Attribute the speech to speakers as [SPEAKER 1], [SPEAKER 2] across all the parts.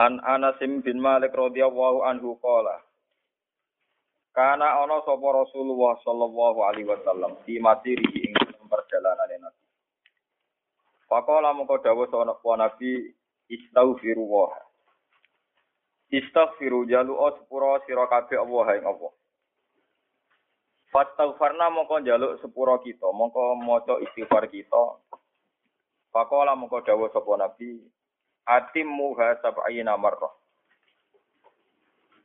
[SPEAKER 1] An Anasim bin Malik radhiyallahu anhu qala Kana ana sapa Rasulullah sallallahu alaihi wasallam di matiri ing perjalanan Nabi. Faqala mengko dawuh ana Nabi istaghfiru wa. Istaghfiru jalu sepura sira kabeh Allah ing Allah. Fastaghfarna mongko njaluk sepura kita, mongko maca istighfar kita. Faqala mongko dawuh sapa Nabi atimmu ha sab'ina marrah.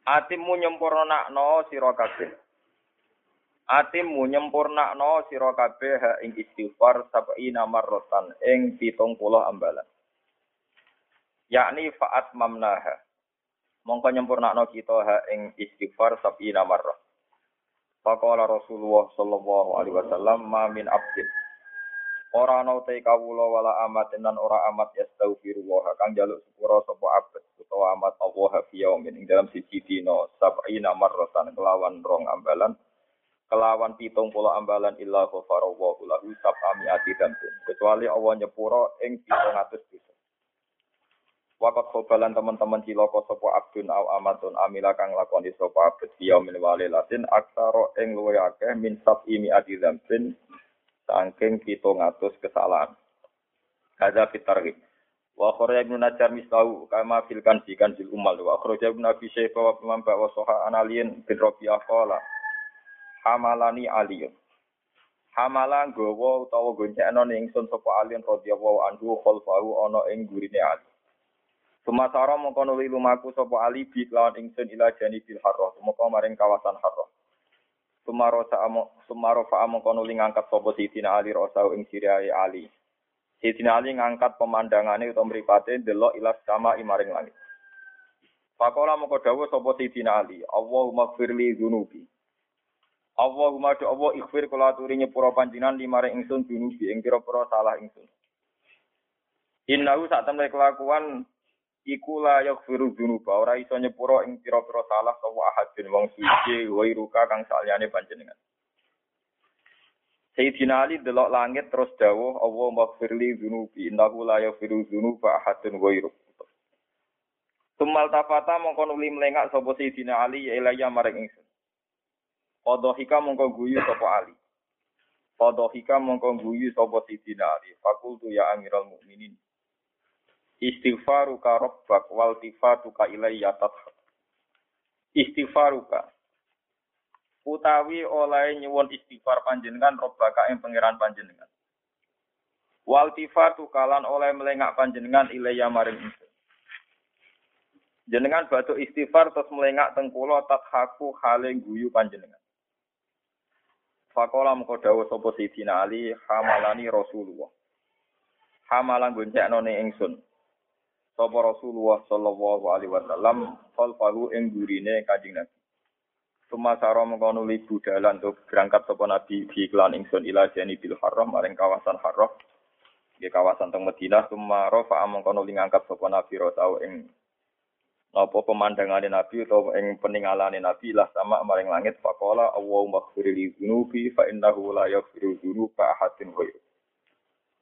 [SPEAKER 1] Atimmu nyempurnakno sira kabeh. Atimmu nyempurnakno sira kabeh ha ing istighfar sab'ina marratan ing 70 ambalan. Yakni fa'at mamnaha. Mongko nyempurnakno kita ha ing istighfar sab'ina marrah. Faqala Rasulullah sallallahu alaihi wasallam ma min abdin Ora ana te kawula wala amat lan ora amat yastaghfirullah kang jaluk sepura sapa abet utawa amat Allah fi yaumin. Ing dalam siji dina sab'ina marratan kelawan rong ambalan. Kelawan pitung puluh ambalan illa ghafarallahu lahu sab'ami ati dambin kecuali Allah nyepura ing 700 dosa Wakat khobalan teman-teman ciloko sopo abdun aw amatun amila kang lakoni sopo abd yaumin walilatin aksaro ing luwe akeh min sab'imi ati dambin saking ngatus kesalahan. Hadza fitarghib. Wa kharaja ibnu Najjar mislahu kama fil kanzi kanzil umal wa kharaja ibnu Abi Syaibah wa Imam wa Soha analiyin bin Rabi'ah qala hamalani aliyun. Hamalan gowo utawa goncekno ning ingsun sapa aliyun radhiyallahu anhu khalfahu ana ing gurine Ali. Sumasara mongko nuli lumaku sapa Ali bi lawan ingsun ila janibil harrah, mongko maring kawasan harrah. Sumaro sa'amo sumaro fa'amo kono ngangkat sapa Sidina Ali rasa ing sirahe Ali. Sidina Ali ngangkat pemandangane utawa mripate delok ilas sama imaring langit. Pakola moko dawuh sapa Sidina Ali, Allahumma firli dzunubi. Allahumma do Allah ikhfir kula aturi nyepura panjenengan limaring ingsun dzunubi ing pira-pira salah ingsun. Innahu sak temne kelakuan iku la yaghfiru dzunuba. Ora iso nyepuro ing pira-pira salah sapa ahadin. Wong suci wa iruka kang saliyane panjenengan. Sayyidina Ali delok langit terus dawuh Allah maghfirli dzunubi innahu la yaghfiru dzunuba ahadun ghairu Tumal tafata mongko nuli melengak sapa Sayyidina Ali ya ilaya maring ingsun. Qadhika mongko guyu sapa Ali. Qadhika mongko guyu sapa Sayyidina Ali. Fakultu ya Amirul Mukminin Istighfaruka rabbak wal tifatuka ilayya. Istighfaruka utawi oleh nyuwun istighfar panjenengan robbaka ing pangeran panjenengan. Wal tifatu kalan oleh melengak panjenengan ilayya maring. Jenengan batu istighfar terus melengak tengkulo tadhaku hale guyu panjenengan. Fakola mengko dawuh sapa Sidina Ali hamalani Rasulullah. Hamalan goncekno ning ingsun sapa Rasulullah sallallahu alaihi wasallam falu ing gurine Kanjeng Nabi. Sumasara mengkono libu dalan untuk berangkat sapa Nabi di iklan ingsun ila jani bil haram maring kawasan haram. Di kawasan teng Madinah. Sumaro fa mengkono ngangkat sapa Nabi rotau ing napa pemandangane Nabi atau ing peninggalane Nabi lah sama maring langit faqala Allahumma ighfirli dzunubi fa innahu la yaghfiru dzunuba ahadin ghairu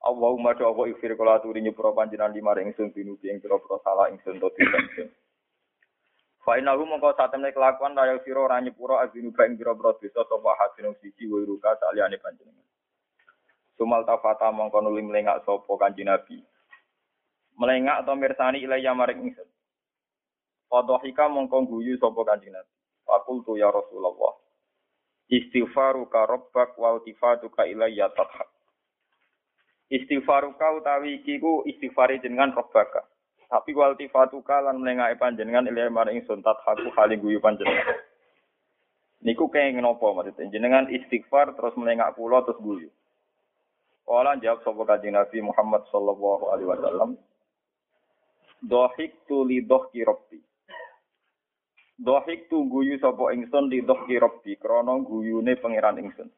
[SPEAKER 1] Allahumma do Allah ikhfir kula aturi nyepuro panjenengan lima ring sun binubi ing pira-pira salah ingsun to ingsun. Fa innahu mongko satemene kelakuan raya sira ora nyepuro azinuba ing pira-pira dosa sapa hadin siji wa ruka saliyane panjenengan. Sumal tafata mongko nuli melengak sapa kanjeng Nabi. Melengak atau mirsani ilaiya maring ingsun. Fadhika mongko guyu sapa kanjeng Nabi. Fakultu ya Rasulullah. Istighfaruka rabbak wa tifatuka ilayya tadhak. Istighfaruka utawi iki ku istighfari jenengan robbaka. Tapi wal tifatuka lan mlengake panjenengan ilih maring ingsun tathaku kali guyu panjenengan. Niku kaya ngenopo maksudnya jenengan istighfar terus melengak kula terus guyu. Kala jawab sapa kanjeng Nabi Muhammad sallallahu alaihi wasallam. Dohik tu li dohki robbi. Dohik tu guyu sapa ingsun li dohki robbi krana guyune pangeran ingsun.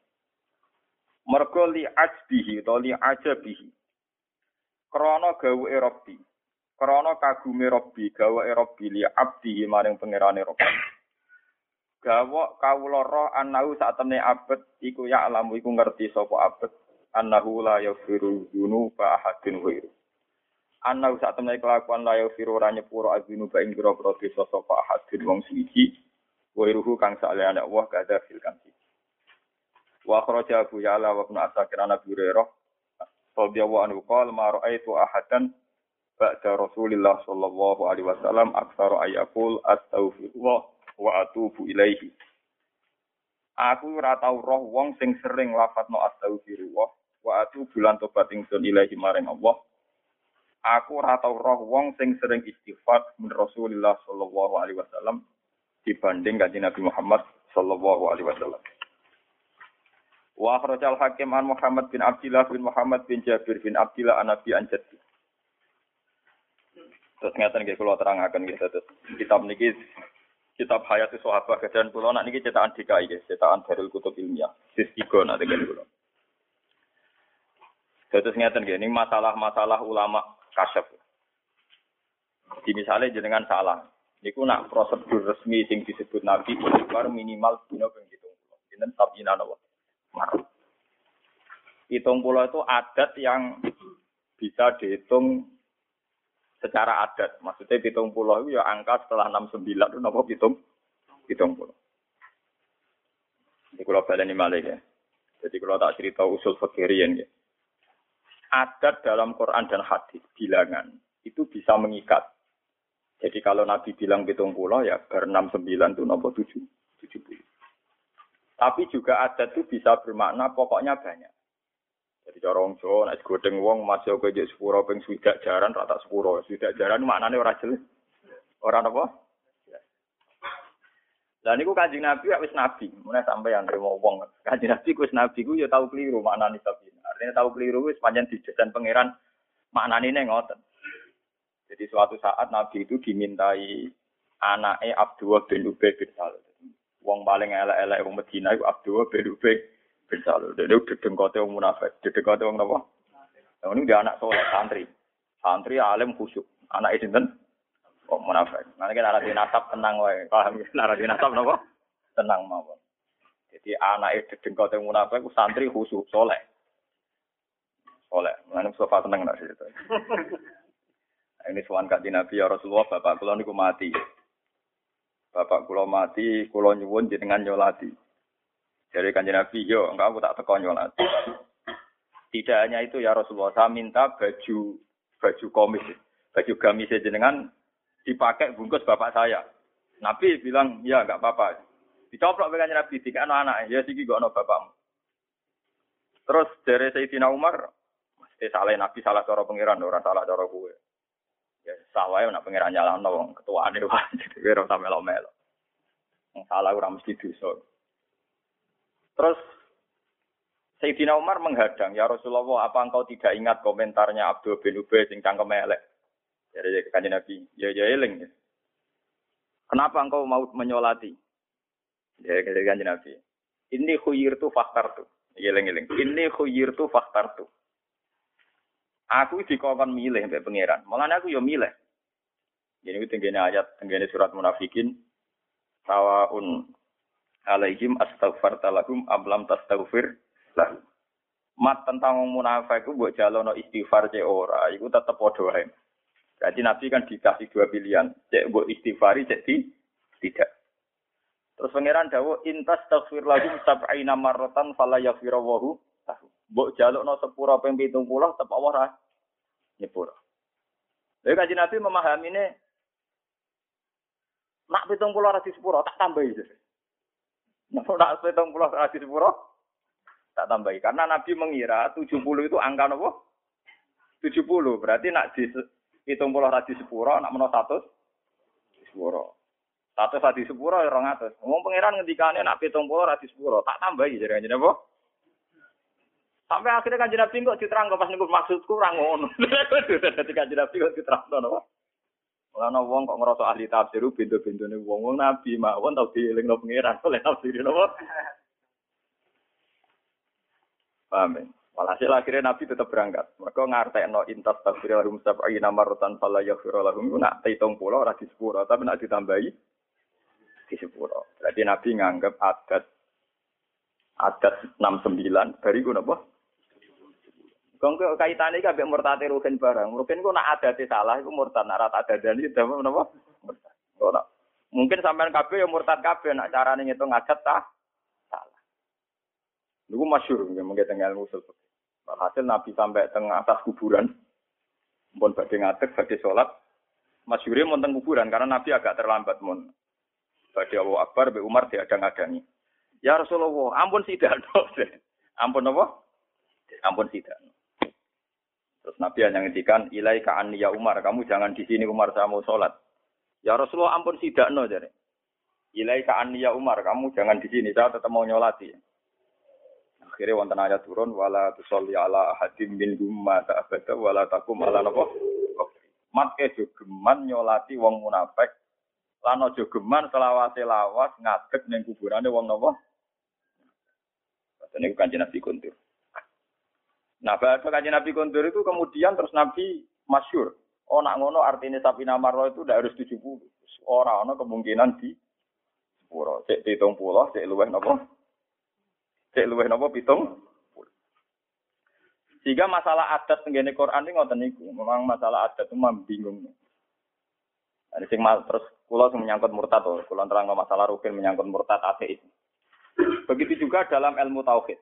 [SPEAKER 1] Mergo li ajbihi to li ajabihi. Krana gawe robbi. Krana kagume robbi, gawe robbi li abdihi maring pangerane robbi. Gawa kawula ro annahu sak temne abet iku ya alamu iku ngerti sapa abet annahu la yaghfiru dzunuba ahadin ghairu. Annahu sak temne kelakuan la yaghfiru ora nyepuro adzinuba ing pira-pira dosa sapa ahadin wong suci ghairuhu kang salehane Allah kada fil kanti. Wa kharaja Abu Ya'la wa Ibnu Asakir an Abi Hurairah radhiyallahu anhu qala ma ra'aitu ahadan ba'da Rasulillah sallallahu alaihi wasallam aktsara ayakul astaghfirullah wa atubu ilaihi. Aku ora tau roh wong sing sering lafadzno astaghfirullah wa atubu lan tobat ingsun ilaihi maring Allah. Aku ora tau roh wong sing sering istighfar min Rasulillah sallallahu alaihi wasallam dibanding kanjeng Nabi Muhammad sallallahu alaihi wasallam. Wa akhrajal hakim an Muhammad bin Abdullah bin Muhammad bin Jabir bin Abdullah an Nabi an Jaddi. Terus ngeten nggih kula terangaken nggih terus kitab niki kitab Hayat Sahabat dan kula nak niki cetakan DKI nggih, cetakan Darul Kutub Ilmiah. Sis 3 nak dengan kula. Terus ngeten nggih, ini masalah-masalah ulama kasyaf. Jadi misalnya jenengan salah, niku nak prosedur resmi sing disebut Nabi minimal dino ping 70. Dinten sabina napa? Hitung pulau itu adat yang bisa dihitung secara adat. Maksudnya hitung pulau itu ya angka setelah 69 itu nopo hitung hitung pulau. Ini kalau baleni ya. Jadi kalau tak cerita usul fakirian ya. Adat dalam Quran dan hadis bilangan itu bisa mengikat. Jadi kalau Nabi bilang hitung pulau ya ber 69 itu nopo 7 70. Tapi juga adat itu bisa bermakna pokoknya banyak. Jadi cara wong Jawa nek wong masih oke jek sepuro ping swidak jaran rata sepuro. Swidak jaran maknane ora jelas. Ora apa? Lah niku Kanjeng Nabi wis nabi, mulai sampai yang nrimo wong. Kanjeng Nabi wis nabi ku ya tau keliru maknane tapi. Artinya tau keliru wis pancen dijejen pangeran maknane ngoten. Jadi suatu saat Nabi itu dimintai anaknya Abdullah bin Ubay bin Salul. Wong paling elek-elek wong Medina iku Abdullah bin Ubay bin Salul. Dene dedengkote wong munafik, dedengkote wong napa? Nah, ini dia anak soleh santri. Santri alim khusyuk. Anak sinten? Wong munafik. Nanti kita arah nasab tenang wae. Paham ya? Arah nasab napa? Tenang mawon. Jadi anak dedengkote munafik ku santri khusyuk soleh. Soleh. Mana sofa tenang nak cerita. Ini suan kanjeng Nabi ya Rasulullah, bapak kula niku mati. Bapak kula mati, kula nyuwun jenengan nyolati. Jadi kanjeng Nabi, yo enggak aku tak teko nyolati. Tidak hanya itu ya Rasulullah, saya minta baju baju komis, baju gamis jenengan dipakai bungkus bapak saya. Nabi bilang, ya enggak apa-apa. Dicoplok dengan Nabi, tiga anak anak, ya sih gak ono bapakmu. Terus dari Sayyidina Umar, mesti salah Nabi salah cara pengiran, orang salah cara gue. Ya salah ya nak jalan wong ketua ini wah jadi ora usah melo-melo. Wong salah ora mesti dosa. Terus Sayyidina Umar menghadang, "Ya Rasulullah, apa engkau tidak ingat komentarnya Abdul bin Ubay sing cangkem elek?" Jadi kanjeng Nabi, "Ya ya eling." Ya. Kenapa engkau mau menyolati? Ya kanjeng Nabi. Ini khuyir tu faktar tu. Eling-eling. Ini khuyir tu faktar tu. Aku dikongkon milih sampai pangeran. Malah aku yo milih. Jadi itu tenggene ayat, tenggene surat munafikin. Tawaun alaihim astaghfar lahum ablam tastaghfir lah. Mat tentang munafik ku mbok jalono istighfar cek ora, iku padha wae. Jadi Nabi kan dikasih dua pilihan, cek mbok istighfari cek di tidak. Terus pangeran dawuh intas taghfir lahum sab'ina marratan fala yaghfirullahu Mbok jalukno sepura ping 70 tetep Allah ra nyepura. Lha kanjeng Nabi memahami ini nak 70 ra sepura tak tambahi. Nah, nak 70 ra sepura tak tambahi karena Nabi mengira 70 itu angka nopo? 70 berarti nak di 70 ra sepura nak menawa 100 sepura. Satu satu sepura ya orang atas. Ngomong pangeran ngendikane nak pitung puluh radis sepuro, tak tambahi jadi apa? Sampai akhirnya kanjeng Nabi kok diterang pas niku maksudku ora ngono. Dadi kanjeng Nabi kok diterang apa? Mulane wong kok ngerasa ahli tafsir beda-bedane wong wong nabi mawon tau dielingno pangeran oleh tafsir napa. Paham ya? Walhasil akhirnya Nabi tetap berangkat. Mereka ngartekno intas tafsir lahum sab'ina marratan fala yaghfir lahum. Nak hitung pulau ora di sepuro, tapi nak ditambahi di sepuro. Berarti Nabi nganggap adat adat 69 dari ku napa? Kong kaitane iki ambek murtate ruhin barang. Ruhin ku nak adate salah iku murtad, nak rata adadani dama napa? Murtad. Ora. Mungkin sampean kabeh ya murtad kabeh nak carane ngitung adat ta salah. Niku masyhur nggih mengke teng ilmu fikih. Hasil Nabi sampai teng atas kuburan, pun badhe ngadeg, badhe sholat, masyure mon teng kuburan karena Nabi agak terlambat mon. Badhe Abu Akbar, Be Umar diadang-adangi. Ya Rasulullah, ampun sidano. ampun apa? Ampun sidano. Terus Nabi hanya ngendikan, ilai ka ya Umar, kamu jangan di sini Umar saya mau sholat. Ya Rasulullah ampun sidano jadi. Ilai ka ya Umar, kamu jangan di sini, saya tetap mau nyolati. Akhirnya wonten ayat turun wala tusolli ala ahadim min gumma ta'abada wala takum ala napa. Matke jogeman nyolati wong munafik. Lan aja geman selawase lawas ngadeg ning kuburane wong napa. Ini kanjeng Nabi Kuntur. Nah, bahasa kanjeng Nabi Kuntur itu kemudian terus Nabi masyur. Oh, nak ngono artinya sapi namarro itu tidak harus 70. Orang ono kemungkinan di sepuro. Cek hitung pulau, cek luweh napa? Cek luweh napa pitung? Sehingga masalah adat tenggene Quran ini ngoten niku. Memang masalah adat itu memang bingung. Ada sing terus kula sing menyangkut murtad to, kula terang masalah rukun menyangkut murtad ateis. Begitu juga dalam ilmu tauhid.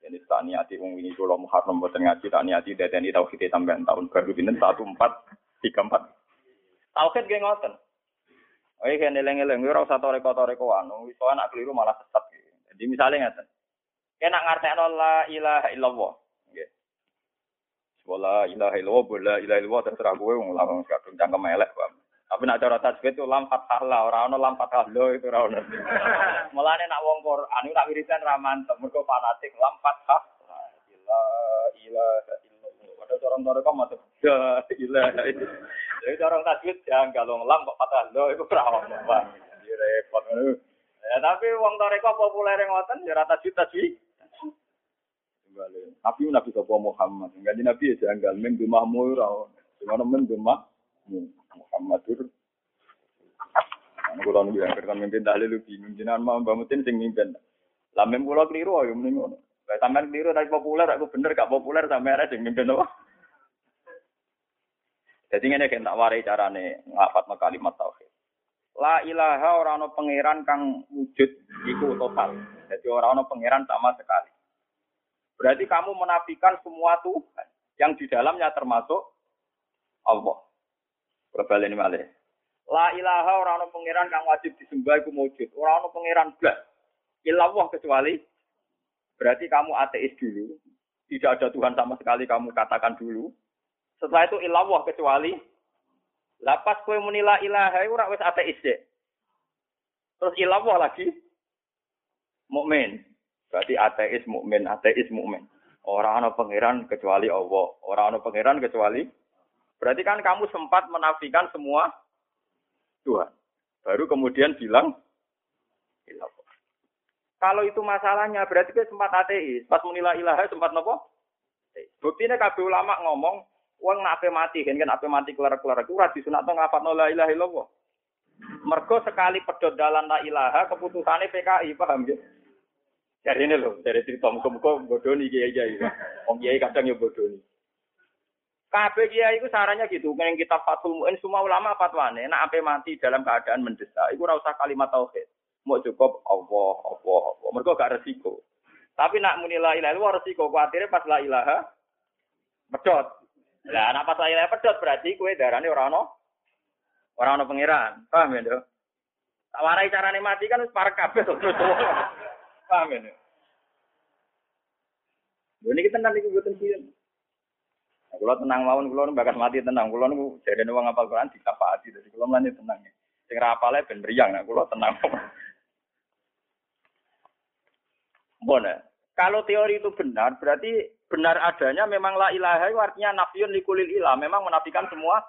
[SPEAKER 1] Jadi tak niati wong ini kula Muharram mboten ngaji tak niati dadeni tauhid sampean tahun baru pinten 1434. Tauhid ge ngoten. Oke, kene eleng-eleng ora usah toreko-toreko anu, iso anak keliru malah sesat. Jadi misalnya ngaten. Kena ngartekno la ilaha illallah. Nggih. Wala ilaha illallah, wala ilaha illallah terserah kowe wong langsung kadung cangkem elek, Pak. Tapi nak cara tajwid itu lam fathah la, ora ono lam fathah lo itu ora ono. Mulane nak wong Quran tak wiridan ra mantep, mergo fanatik lam fathah la ilaha illallah. Padahal orang mereka mati la ilaha illallah. Jadi orang tajwid jangan galong lam kok fathah lo itu ora ono, Pak. Repot. Ya, tapi wong toreko populer ngoten ya rata juta sih. Nabi Nabi Sopo Muhammad. Enggak Nabi ya janggal men dumahmu ora. Gimana men dumah Muhammad itu. Kulo nunggu yang kertas mimpin tahlil lu bingung jenengan mau Mbak Mutin sing mimpin. Lah mem kulo keliru ayo mending ngono. Lah sampean keliru tapi populer aku bener gak populer sampe arek sing mimpin apa? Jadi ngene kan tak warai carane ngafat kalimat tauhid. La ilaha ora pangeran kang wujud iku total. Jadi ora ana pangeran sama sekali. Berarti kamu menafikan semua Tuhan yang di dalamnya termasuk Allah. Ini malih. La ilaha ora ana pangeran kang wajib disembah iku wujud. Ora ana pangeran blas. Ilallah kecuali berarti kamu ateis dulu. Tidak ada Tuhan sama sekali kamu katakan dulu. Setelah itu ilallah kecuali lapas kue menila ilaha ora wis ateis deh. Terus ilallah lagi mukmin. Berarti ateis mukmin, ateis mukmin. Orang ana pangeran kecuali Allah, orang ana pangeran kecuali Berarti kan kamu sempat menafikan semua Tuhan. Baru kemudian bilang. Kalau itu masalahnya berarti dia sempat ateis. Pas menilai ilaha sempat nopo? Buktinya kabeh ulama ngomong, wong nak mati, kan kan mati kelar-kelar iku ora disunatno ngapatno la ilaha illallah. Mergo sekali pedot dalan la ilaha keputusannya PKI, paham ya? Dari ini loh, dari cerita muka-muka bodoni kiai kiai. Om kiai kadang ya bodoni. Kabeh kiai itu sarannya gitu, yang kita fatul muin semua ulama fatwane, nak sampai mati dalam keadaan mendesak, itu ora usah kalimat tauhid. Mau cukup Allah, Allah, Allah. Mereka gak resiko. Tapi nak muni la ilaha illallah resiko, khawatirnya pas la ilaha pedot. Lah nak pas la ilaha pedot berarti kue darane ora ono ora ono pangeran. Paham ya, Dok? Tak warai carane mati kan para kabeh terus. Paham ya? Ini kita nanti buatan kalau tenang mawon, kalau bakas mati tenang. Kalau nu jadi nuang apal Quran hati. Jadi kalau nanti tenang. Sing rapale ben meriang. Nah, tenang. Bona. Kalau teori itu benar, berarti benar adanya memang la ilaha itu artinya nafiun likulil ilah. Memang menafikan semua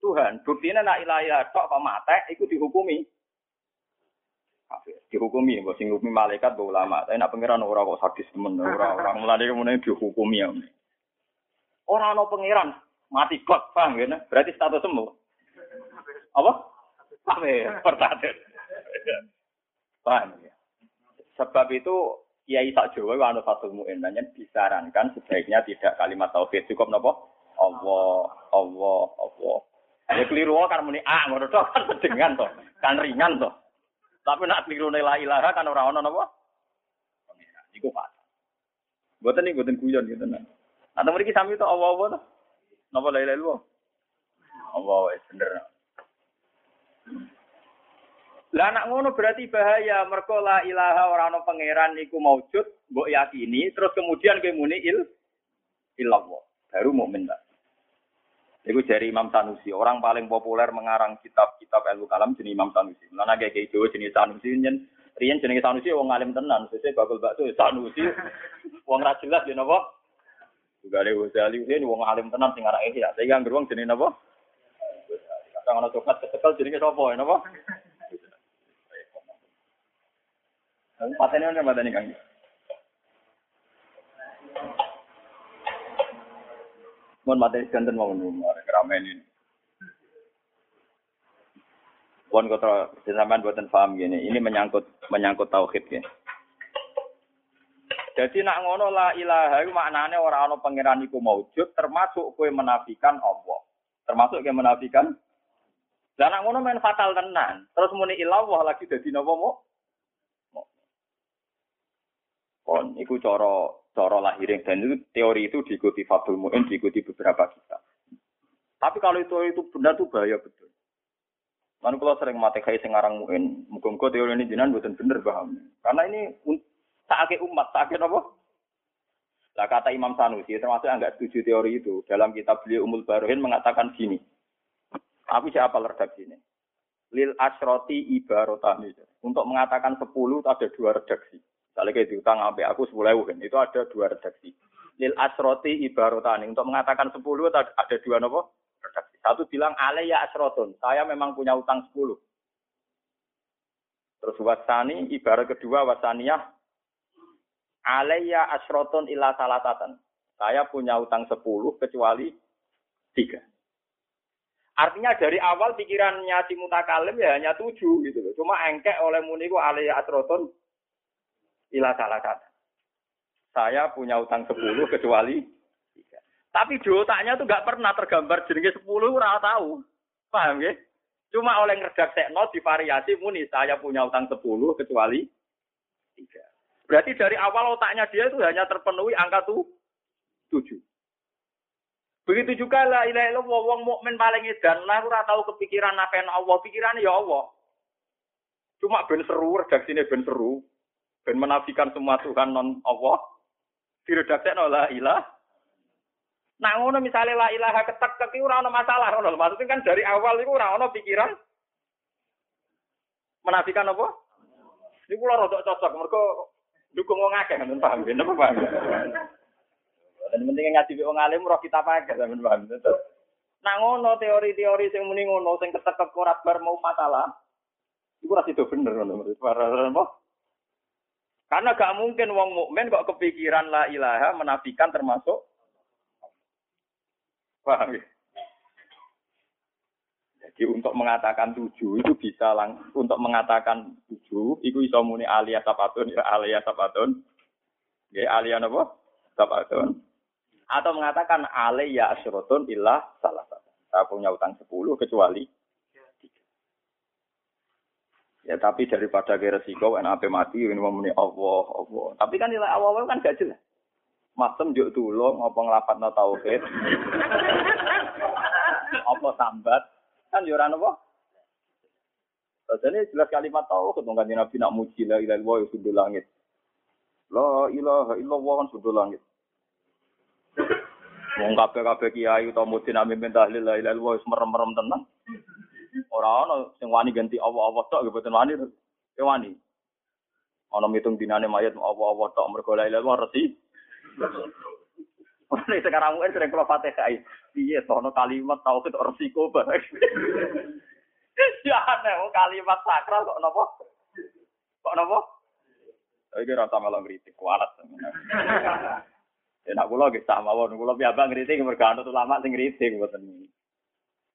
[SPEAKER 1] Tuhan. Buktinya nak ilah ilah tok apa mate, itu dihukumi. Dihukumi, mbok sing malaikat mbok ulama. Tapi nak pangeran ora kok sadis temen, ora ora mulane kemudian dihukumi ya. Ora ana pangeran, mati kok, paham ya? Berarti status sembuh. Apa? Kafir, pertanyaan. Paham ya? Sebab itu Kiai sak Jawa wa anu fatul mu'in disarankan sebaiknya tidak kalimat tauhid cukup napa? Allah, Allah, Allah. Ya keliru kan muni ah ngono tok kan sedengan to. Kan ringan to. Tapi nak keliru la ilaha kan ora ono napa? Iku Pak. Mboten iki mboten guyon gitu nah. Atau mriki sami to Allah Allah to. Napa la ilaha illallah? Allah wis bener. Lah anak ngono berarti bahaya mergo la ilaha ora ana pangeran niku maujud, mbok yakini terus kemudian kowe muni il illallah. Baru mukmin tak. Itu dari Imam Sanusi, orang paling populer mengarang kitab-kitab ilmu kalam jenis Imam Sanusi. Mana kayak gitu jenis Sanusi nyen Rian jenis Sanusi wong alim tenan, sesuai bakul bakso Sanusi wong ra jelas ya napa? Juga ada Ghazali ini wong alim tenan sing arek ya. Saya kan beruang jenis napa? Kadang ana coklat ketekel jenenge sapa ya napa? Patene ono matane Kang. Mohon materi ganten mau nomor keramen ini. Pun kota sampean buatan paham gini, ini menyangkut menyangkut tauhid ya. Jadi nak ngono la ilaha iku maknane ora ana pangeran iku maujud termasuk kowe menafikan Allah. Termasuk kowe menafikan Lah nak ngono main fatal tenan. Terus muni ilallah lagi dadi napa mau? Kon iku cara cara lahirin dan itu teori itu diikuti Fabul Mu'in, diikuti beberapa kita. Tapi kalau itu itu benar tuh bahaya betul. Lalu kalau sering mati kayak sengarang Mu'in, muka teori ini jinan bukan bener paham. Karena ini sakit umat, sakit apa? Lah kata Imam Sanusi termasuk yang setuju teori itu dalam kitab beliau Umul Baruhin mengatakan gini. Aku siapa redaksi ini? Lil asroti ibarotani. Untuk mengatakan sepuluh ada dua redaksi. Misalnya kayak diutang sampai aku sepuluh kan, itu ada dua redaksi. Lil asroti ibarotani. Untuk mengatakan sepuluh ada dua nopo redaksi. Satu bilang ya asroton, saya memang punya utang sepuluh. Terus wasani, ibarat kedua wasaniyah, ya asroton illa salatatan. Saya punya utang sepuluh kecuali tiga. Artinya dari awal pikirannya si mutakalim ya hanya tujuh gitu loh. Cuma engkek oleh muniku ya asroton ila salah kata. Saya punya utang sepuluh kecuali tiga. Tapi di otaknya tuh gak pernah tergambar jenenge sepuluh ora tahu. Paham ya? Cuma oleh sekno di variasi muni saya punya utang sepuluh kecuali tiga. Berarti dari awal otaknya dia itu hanya terpenuhi angka tuh tujuh. Begitu juga lah ilaha illallah wong mukmin paling edan lah ora tahu kepikiran nafen Allah, pikirannya ya Allah. Cuma ben seru, redaksine ben seru. Ben menafikan semua Tuhan non Allah. Diredaksekno la ilah. Nah ngono misalnya la ilaha ketek keki ora ono masalah ngono. Maksudnya kan dari awal itu ora pikiran menafikan apa? Ini kula rada cocok mergo dukung wong akeh ngono paham ben apa paham. Dan penting ngaji wong alim roh kita pakai sampean paham. Nah ngono teori-teori sing muni ngono sing ketek ora bar mau masalah. Iku ora sido bener ngono apa? Karena gak mungkin wong mukmin kok kepikiran la ilaha menafikan termasuk paham ya? Jadi untuk mengatakan tujuh itu bisa lang untuk mengatakan tujuh itu bisa muni alia sapatun ya alia sapatun ya alia apa sapatun atau mengatakan alia asyrotun ilah salah satu saya punya utang sepuluh kecuali Ya tapi daripada ke resiko kan apa mati ini mau muni Allah Allah. Tapi kan nilai awal kan gak jelas. Masem juk dulu ngapa nglapat no tauhid. apa sambat kan yo ora napa. Jadi jelas kalimat tauhid dong kan Nabi nak muji la ilaha illallah sudah langit. La ilaha illallah kan sudah langit. Wong kabeh-kabeh kiai utawa mudin amin tahlil la ilaha illallah merem-merem tenang. Ora ana sing wani ganti Allah-Allah tok nggih boten wani. Ke wani. Ana mitung dinane mayat Allah-Allah tok mergo la ilaha illallah resi. Ini sekarang mungkin sering kalau Fatihah. Piye sono kalimat tauhid resiko bareng. ya aneh oh, kalimat sakral kok napa? Kok napa? Iki rasa malah ngritik kualat. Ya nak kula nggih sama mawon, kula piyambak ngritik mergo anut ulama sing ngritik mboten.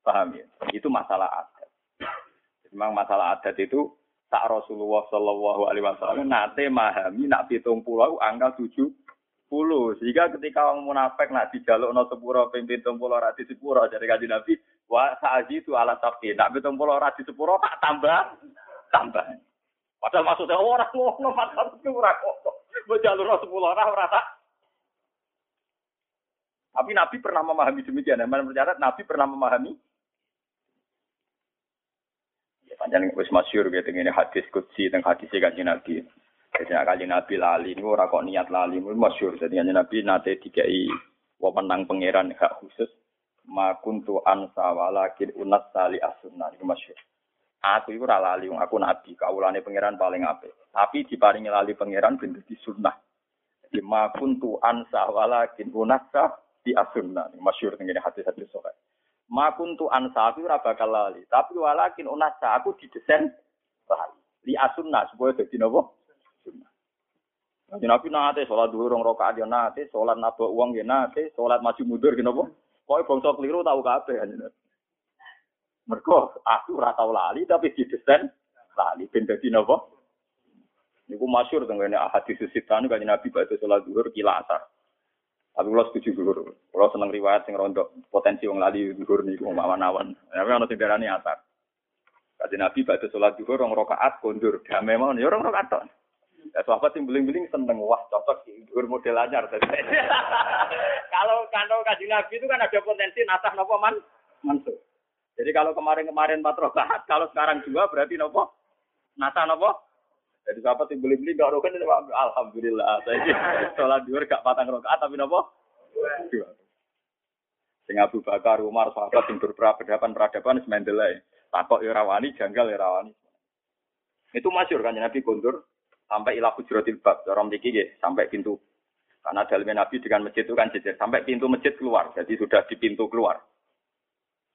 [SPEAKER 1] Paham ya? Itu masalah adat. Memang masalah adat itu tak Rasulullah Shallallahu Alaihi Wasallam nate memahami nak pitung pulau angka tujuh puluh sehingga ketika orang munafik nak dijaluk no sepuro pimpin pulau rati sepuro dari kaji nabi wah saat itu alat tapi nak pitung pulau rati sepuro tak tambah. Tambah. Padahal maksudnya oh, orang ngono masalah itu orang kok. Mau jalur no sepuluh orang rata tapi Nabi pernah memahami demikian. Yang percaya Nabi pernah memahami. Panjang wis masyur gitu ini hadis kutsi dan hadis kanjeng Nabi. Jadi kali Nabi lali ini orang kok niat lali itu masyur. Jadi Nabi nate dikai wewenang pangeran hak khusus ma kuntu ansa walakin unas sali asunna itu masyur. Aku itu ora lali aku nabi, kaulane pangeran paling apik. Tapi diparingi lali pangeran ben di sunnah. Jadi ma kuntu ansa walakin unas di asunna. Masyur tengene hadis-hadis sahih. Makuntu ansabi ora bakal lali. Tapi walakin unasa aku didesain lali. Li asunna supaya dadi napa? Jadi Nabi nate sholat dulu rong rokaat ya nate, sholat nabok uang ya nate, sholat maju mundur gitu apa? Pokoknya bangsa keliru tahu kabeh. Mereka aku ora lali tapi didesain lali ben dadi napa? Niku masyhur teng ngene ahadis sitan kanjeng Nabi badhe sholat zuhur kila asar. Tapi kalau setuju dulu, kalau seneng riwayat sing rondo potensi wong lali dhuwur niku awan-awan. Tapi ana sing darani atar. Kaji Nabi badhe salat dhuwur rong rakaat kondur. Damai mawon ya rong rakaat. Ya sahabat sing beling-beling seneng wah cocok dhuwur model anyar Kalau kalau kaji Nabi itu kan ada potensi natah nopo man mansuh. Jadi kalau kemarin-kemarin empat rakaat, kalau sekarang dua berarti nopo? Natah nopo? Jadi sahabat yang beli-beli gak rokan alhamdulillah. Saya sholat dua gak patang rokaat tapi nopo dua. Sing Abu Bakar, Umar, sahabat yang berperadaban peradaban semendelai. Takok ya rawani, janggal ya rawani. Itu masyur kan Nabi kondur sampai ilah hujratil bab. Orang diki sampai pintu. Karena dalamnya Nabi dengan masjid itu kan jejer. Sampai pintu masjid keluar. Jadi sudah di pintu keluar.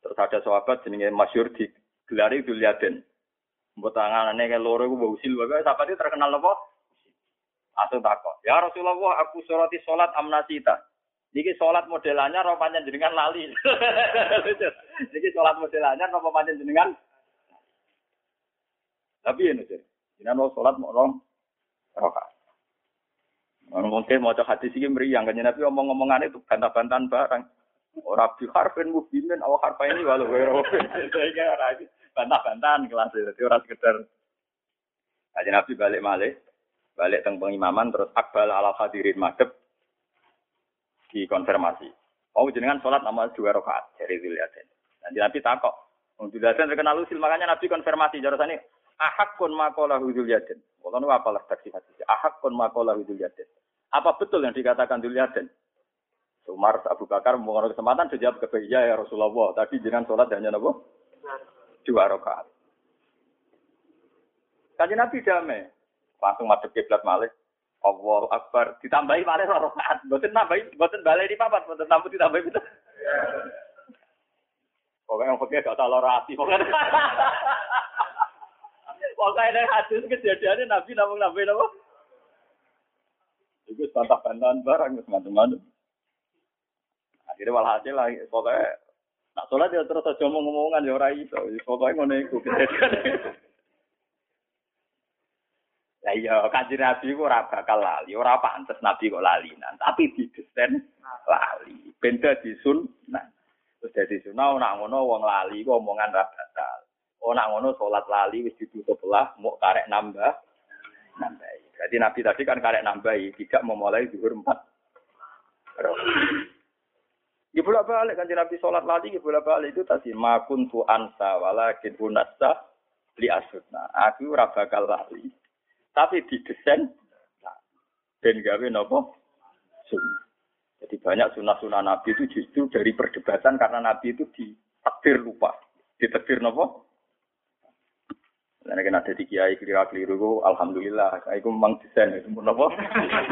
[SPEAKER 1] Terus ada sahabat jenenge masyur di gelari Duliaden. Mbok tanganane kayak loro mbok usil wae sapa itu terkenal apa? Atau takok. Ya Rasulullah, aku surati salat amnasita. Niki salat modelannya roh jenengan lali. Niki salat modelannya roh jenengan. Tapi ini sih. Jenengan mau salat mau rong rakaat. Mungkin mau cek hati sih meriang kan Nabi omong-omongan itu bantah-bantahan barang. Orang bi harfin mubinin awal harfa ini walau wero. Saya bantah-bantahan kelas itu. Jadi orang sekedar Kajian Nabi balik malih, balik teng pengimaman terus akbal ala hadirin madep dikonfirmasi. Oh jenengan sholat nama dua rakaat dari Zulyaden. Nanti Nabi takok. Zulyaden terkenal usil makanya Nabi konfirmasi jarasane ahak pun makola Zulyaden. Kalau nu apalah saksi hadis. Ahak pun makola Zulyaden. Apa betul yang dikatakan Zulyaden? Umar Abu Bakar mengenai kesempatan sejawab ke ya, ya Rasulullah. Tadi jenengan sholat hanya nabo dua rakaat. Kaji Nabi damai, langsung masuk kiblat malih. Allah Akbar ditambahi malih rakaat. Boten tambahi, boten balik di papat, boten tambah ditambahi itu. Pokoknya yang pakai gak rasi, pokoknya. Pokoknya dari hadis kejadiannya Nabi namun Nabi nama. Itu bantah-bantahan barang, semacam-macam. Akhirnya walhasil lah, pokoknya Nak sholat ya terus aja ngomong-ngomongan ya ora iso. Pokoke ngono iku kejadian. Lah iya kanjeng Nabi ku ora bakal lali, ora pantes Nabi kok lalinan, tapi didesain lali. Benda disun nah. Terus dadi sunah nak ngono wong lali ku omongan ra batal. Oh nak ngono salat lali wis ditutup lah, mau karek nambah nambahi. Jadi Nabi tadi kan karek nambahi, tidak memulai zuhur empat. Ya bolak balik kan Nabi sholat lagi ya bolak balik itu tadi makun tu ansa walakin unasa li asutna. Aku ora bakal lali. Tapi didesain dan gawe nopo sunnah. Jadi banyak sunnah-sunnah Nabi itu justru dari perdebatan karena Nabi itu ditakdir lupa. Ditakdir nopo? Karena kan ada di kiai keliru keliru, alhamdulillah. Saya memang desain itu pun apa.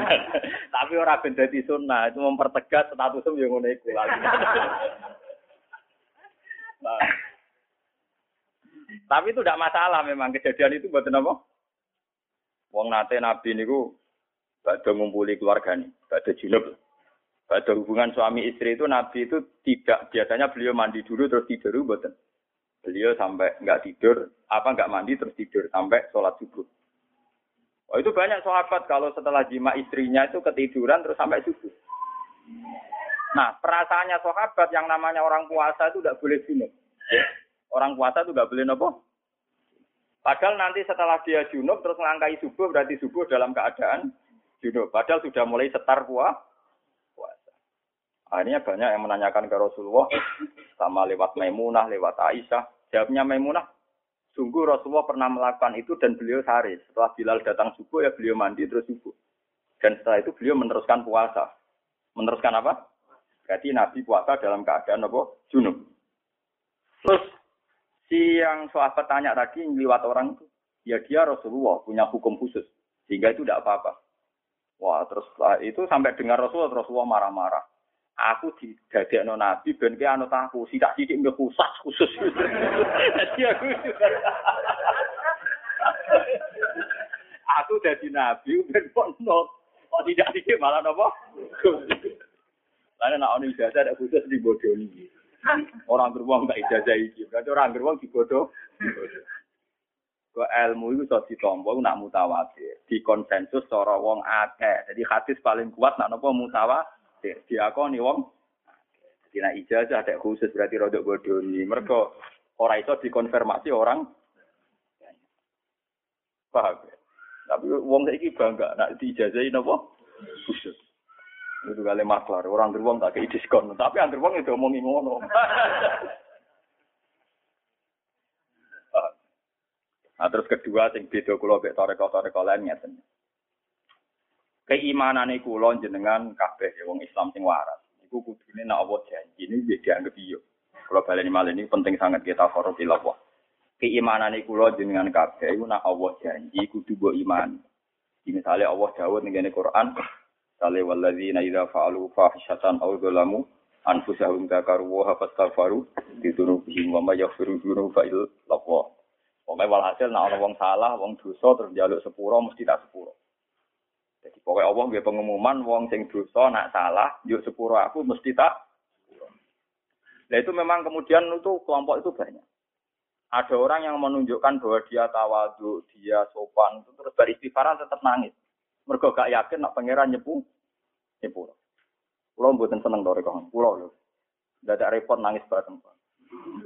[SPEAKER 1] Tapi orang benda di sunnah itu mempertegas status yang ngono iku. Nah. Tapi itu tidak masalah memang kejadian itu buat apa? Wong nate nabi niku badhe ngumpuli keluarga nih, badhe junub. Badhe hubungan suami istri itu nabi itu tidak biasanya beliau mandi dulu terus tidur buatan. Beliau sampai nggak tidur, apa nggak mandi terus tidur sampai sholat subuh. Oh itu banyak sahabat kalau setelah jima istrinya itu ketiduran terus sampai subuh. Nah perasaannya sahabat yang namanya orang puasa itu tidak boleh junub. Orang puasa itu nggak boleh nopo. Padahal nanti setelah dia junub terus melangkai subuh berarti subuh dalam keadaan junub. Padahal sudah mulai setar puasa. Akhirnya banyak yang menanyakan ke Rasulullah sama lewat Maimunah, lewat Aisyah. Jawabnya Maimunah, sungguh Rasulullah pernah melakukan itu dan beliau sehari. Setelah Bilal datang subuh ya beliau mandi terus subuh. Dan setelah itu beliau meneruskan puasa. Meneruskan apa? Berarti Nabi puasa dalam keadaan apa? Junub. Terus si yang sahabat tanya tadi lewat orang itu, ya dia Rasulullah punya hukum khusus. Sehingga itu tidak apa-apa. Wah, terus itu sampai dengar Rasulullah, Rasulullah marah-marah aku didadekno nabi ben ki anut aku sidak sithik mbek khusus khusus dadi aku aku dadi nabi ben pono kok tidak sithik malah napa Lalu nak ono ijazah ada khusus di bodoni. Orang beruang tak ijazah iki. Berarti orang beruang di bodoh. Ke ilmu itu sudah ditompo nak mutawatir. Di konsensus cara wong akeh. Jadi hadis paling kuat nak napa mutawatir diakoni wong jadi nak ijazah ada khusus berarti rodok bodoni. Mereka orang itu dikonfirmasi orang. Paham ya? tapi wong saiki bangga nak diijazahi napa? Khusus. Itu kali maklar orang beruang tak kayak diskon. Tapi yang beruang itu omongin ngono. Nah, terus kedua sing beda kula mek toreko-toreko lain ngeten keimanane kula jenengan kabeh wong Islam sing waras. Iku kudune nek Allah janji ini dia dianggap iyo. Kula baleni malih ini penting sangat kita faro Allah. Keimanane kula jenengan kabeh iku nek Allah janji kudu mbok iman. Misalnya Allah dawuh ning Quran, Sale walladzina idza fa'alu fahishatan aw dzalamu anfusahum dzakaru wa fastaghfaru bi dzunubihim wa may yaghfiru dzunuba illa Allah. Pokoke walhasil nek ana wong salah, wong dosa terus njaluk sepuro mesti tak sepuro. Jadi pokoknya Allah nggih pengumuman wong sing dosa nak salah, yuk sepuro aku mesti tak. Nah itu memang kemudian itu kelompok itu banyak. Ada orang yang menunjukkan bahwa dia tawadu, dia sopan, itu terus beristighfar tetap nangis. Mereka gak yakin nak pangeran nyepu, nyepu. Pulau buatan seneng kawan, pulau loh. Gak ada repot nangis bareng.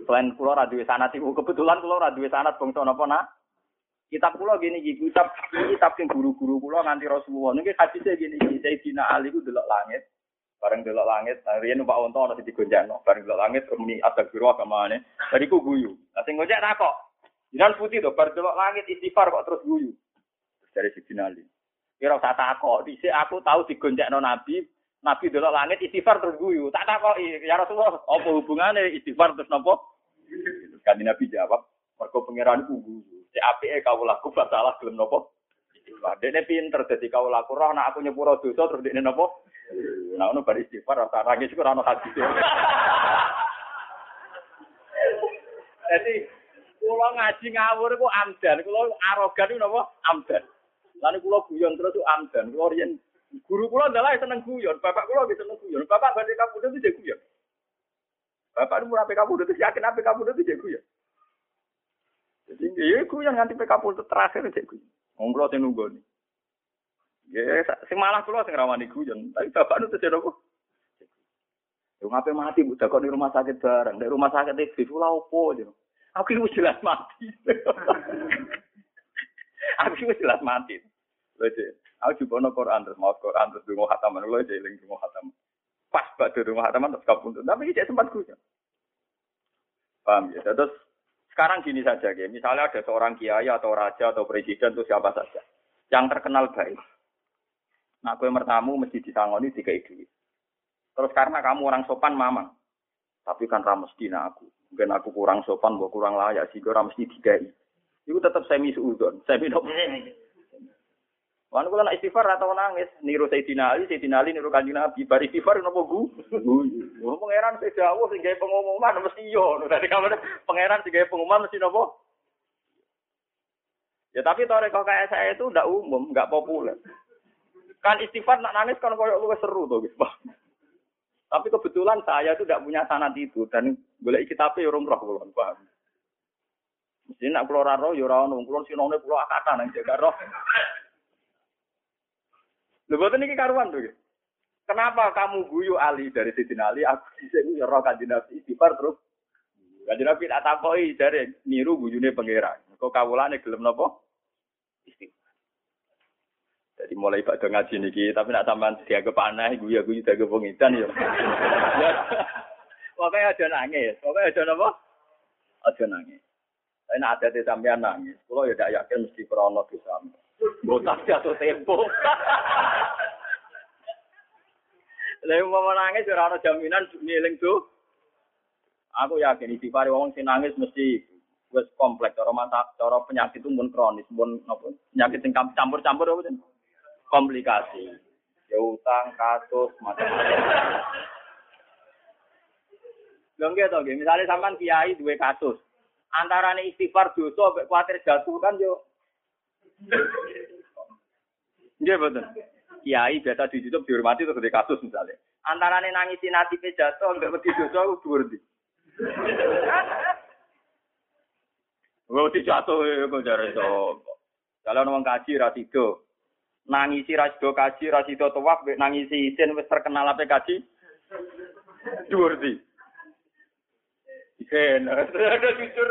[SPEAKER 1] Selain pulau radio sanat ibu kebetulan pulau radio sanat bangsa napa nak Kitab kula gini iki, kitab kitab sing guru-guru kula nganti Rasulullah. Niki hadise gini iki, Sayyidina Ali ku delok langit. Bareng delok langit, nah, riyen numpak unta ana sing digonjakno. Bareng delok langit muni astagfirullah kamane. Bariku guyu. Lah sing gonjak takok. Jinan putih to, bar delok langit istighfar kok terus guyu. Dari Sayyidina Ali. Kira usah takok, dhisik aku tahu digonjakno Nabi, Nabi delok langit istighfar terus guyu. Tak takoki, ya Rasulullah, apa hubungane istighfar terus napa? Kan Nabi jawab, mergo pangeran ku guyu. Si api eh kau laku salah gelem nopo. Dene pinter jadi kau laku roh nak aku nyepuro dosa terus dene nopo. Nah, ono bar istighfar rasa rangis iku ono hadis. Jadi kula ngaji ngawur iku amdan, kula arogan iku napa? Amdan. Lan kula guyon terus amdan. Kula riyen guru kula adalah seneng guyon, bapak kula bisa seneng guyon. Bapak badhe kabudut itu guyon. Bapak itu murah kamu itu yakin apa kamu itu guyon. Jadi ya iku yang nganti PK Pultut terakhir cek gue. Wong kula sing nunggu. Ya sing malah kula sing rawani guyon, tapi bapak nu tesih apa? Yo ngapain mati bu kok di rumah sakit bareng, di rumah sakit itu kula opo aja. Aku itu jelas mati. aku itu jelas mati. Lho aku juga no Quran terus mau Quran terus dungo khataman lho cek eling dungo khataman. Pas badhe dungo khataman terus kapuntut. Tapi cek sempat guyon. Paham ya? Terus sekarang gini saja, ya. misalnya ada seorang kiai atau raja atau presiden atau siapa saja yang terkenal baik. Nah, kue mertamu mesti disangoni tiga duit. Terus karena kamu orang sopan, mamang. Tapi kan ramus dina aku. Mungkin aku kurang sopan, gue kurang layak, sih gue mesti digai. Iku tetap semi suudon, semi nopo. Wan kula nak istighfar atau nangis, niru Sayyidina Ali, Sayyidina Ali niru Kanjeng Nabi, bar istighfar napa gu? Guyu. pangeran sing dawuh sing gawe pengumuman mesti yo. Dadi kamane pangeran sing gawe pengumuman mesti napa? Ya tapi toreko kayak saya itu ndak umum, nggak populer. Kan istighfar nak nangis kan koyo lu seru tuh, gitu. Tapi kebetulan saya itu tidak punya sanad itu dan boleh kitabnya orang roh kulon, paham? Mesti nak pulau raro, yo ora ono, kulon sinone pulau akatan nang jaga roh. Lho boten iki karuan tuh. Kenapa kamu guyu Ali dari Siti Ali? Aku di sini ya roh kanjeng Nabi istighfar terus. Kanjeng Nabi tak takoki dari niru guyune pangeran. Kok kawulane gelem napa? Jadi mulai pada ngaji niki, tapi nak sampean dianggap aneh, guyu guyu dianggap pengidan ya. Pokoknya aja nangis, pokoknya aja napa? Aja nangis. Tapi nak ada sampean nangis, kalau ya tidak yakin mesti krono dosa. Botak jatuh tempo. Lalu mau nangis ora ana jaminan ngiling tuh. Aku yakin istighfar wong sing nangis mesti wis kompleks cara mata cara penyakit itu pun kronis pun penyakit sing campur-campur apa itu komplikasi. Ya utang, kasus, macam-macam. Lho nggih to nggih, misale sampean kiai duwe kasus. Antarane istighfar dosa mek kuwatir jatuh kan yo Nggih betul. Kiai biasa di YouTube dihormati terus di kasus misalnya. Antarane nangisi nasibe jatuh enggak wedi dosa dhuwur ndi. Wedi jatuh kok jare to. Kalau wong kaji ra sido. Nangisi ra sido kaji ra sido tuwak nangisi isin wis terkenal ape kaji. Dhuwur ndi. Isin. Ada jujur.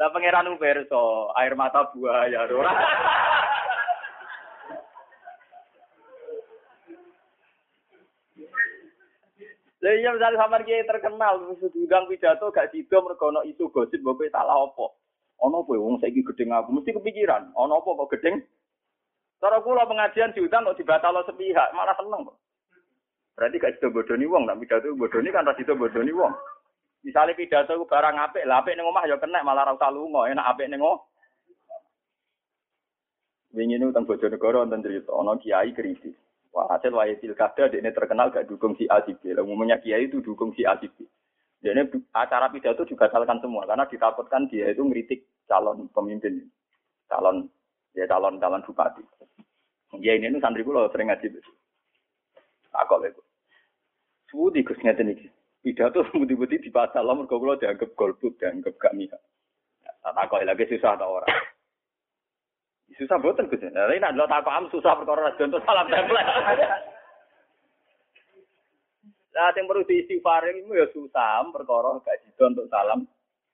[SPEAKER 1] Lah pangeran Uberso, air mata buaya ora. Lah iya misalnya sampean kiai terkenal diundang pidato gak sida mergo ana isu gosip mbok salah apa. Ana apa wong saiki gedeng aku mesti kepikiran, ana apa kok gedeng? Cara kula pengajian diundang kok dibatalo sepihak, malah seneng kok. Berarti gak sida bodoni wong, nek pidato bodoni kan ra bodoni wong. Misalnya pidato ku barang apik, lah apik ning omah ya kena malah ra usah enak apik ning. Wingi ini utang Bojonegoro wonten cerita ana kiai kritis. Wah, hasil wae pilkada ini terkenal gak dukung si A. Umumnya kiai itu dukung si A B. Ini acara pidato juga salahkan semua karena ditakutkan dia itu ngeritik calon pemimpin, calon ya calon calon bupati. Ya ini santri kula sering ngaji. Takut itu. Suudi Gus ngeten pidato budi-budi di pasal lah mergo kula dianggap golput dianggap gak mihak. Tak takoki lagi susah ta ora. Susah boten Gus. Nah, ini adalah takok am susah perkara contoh salam template. Lah sing perlu diistighfar itu ya susah perkara gak jido untuk salam.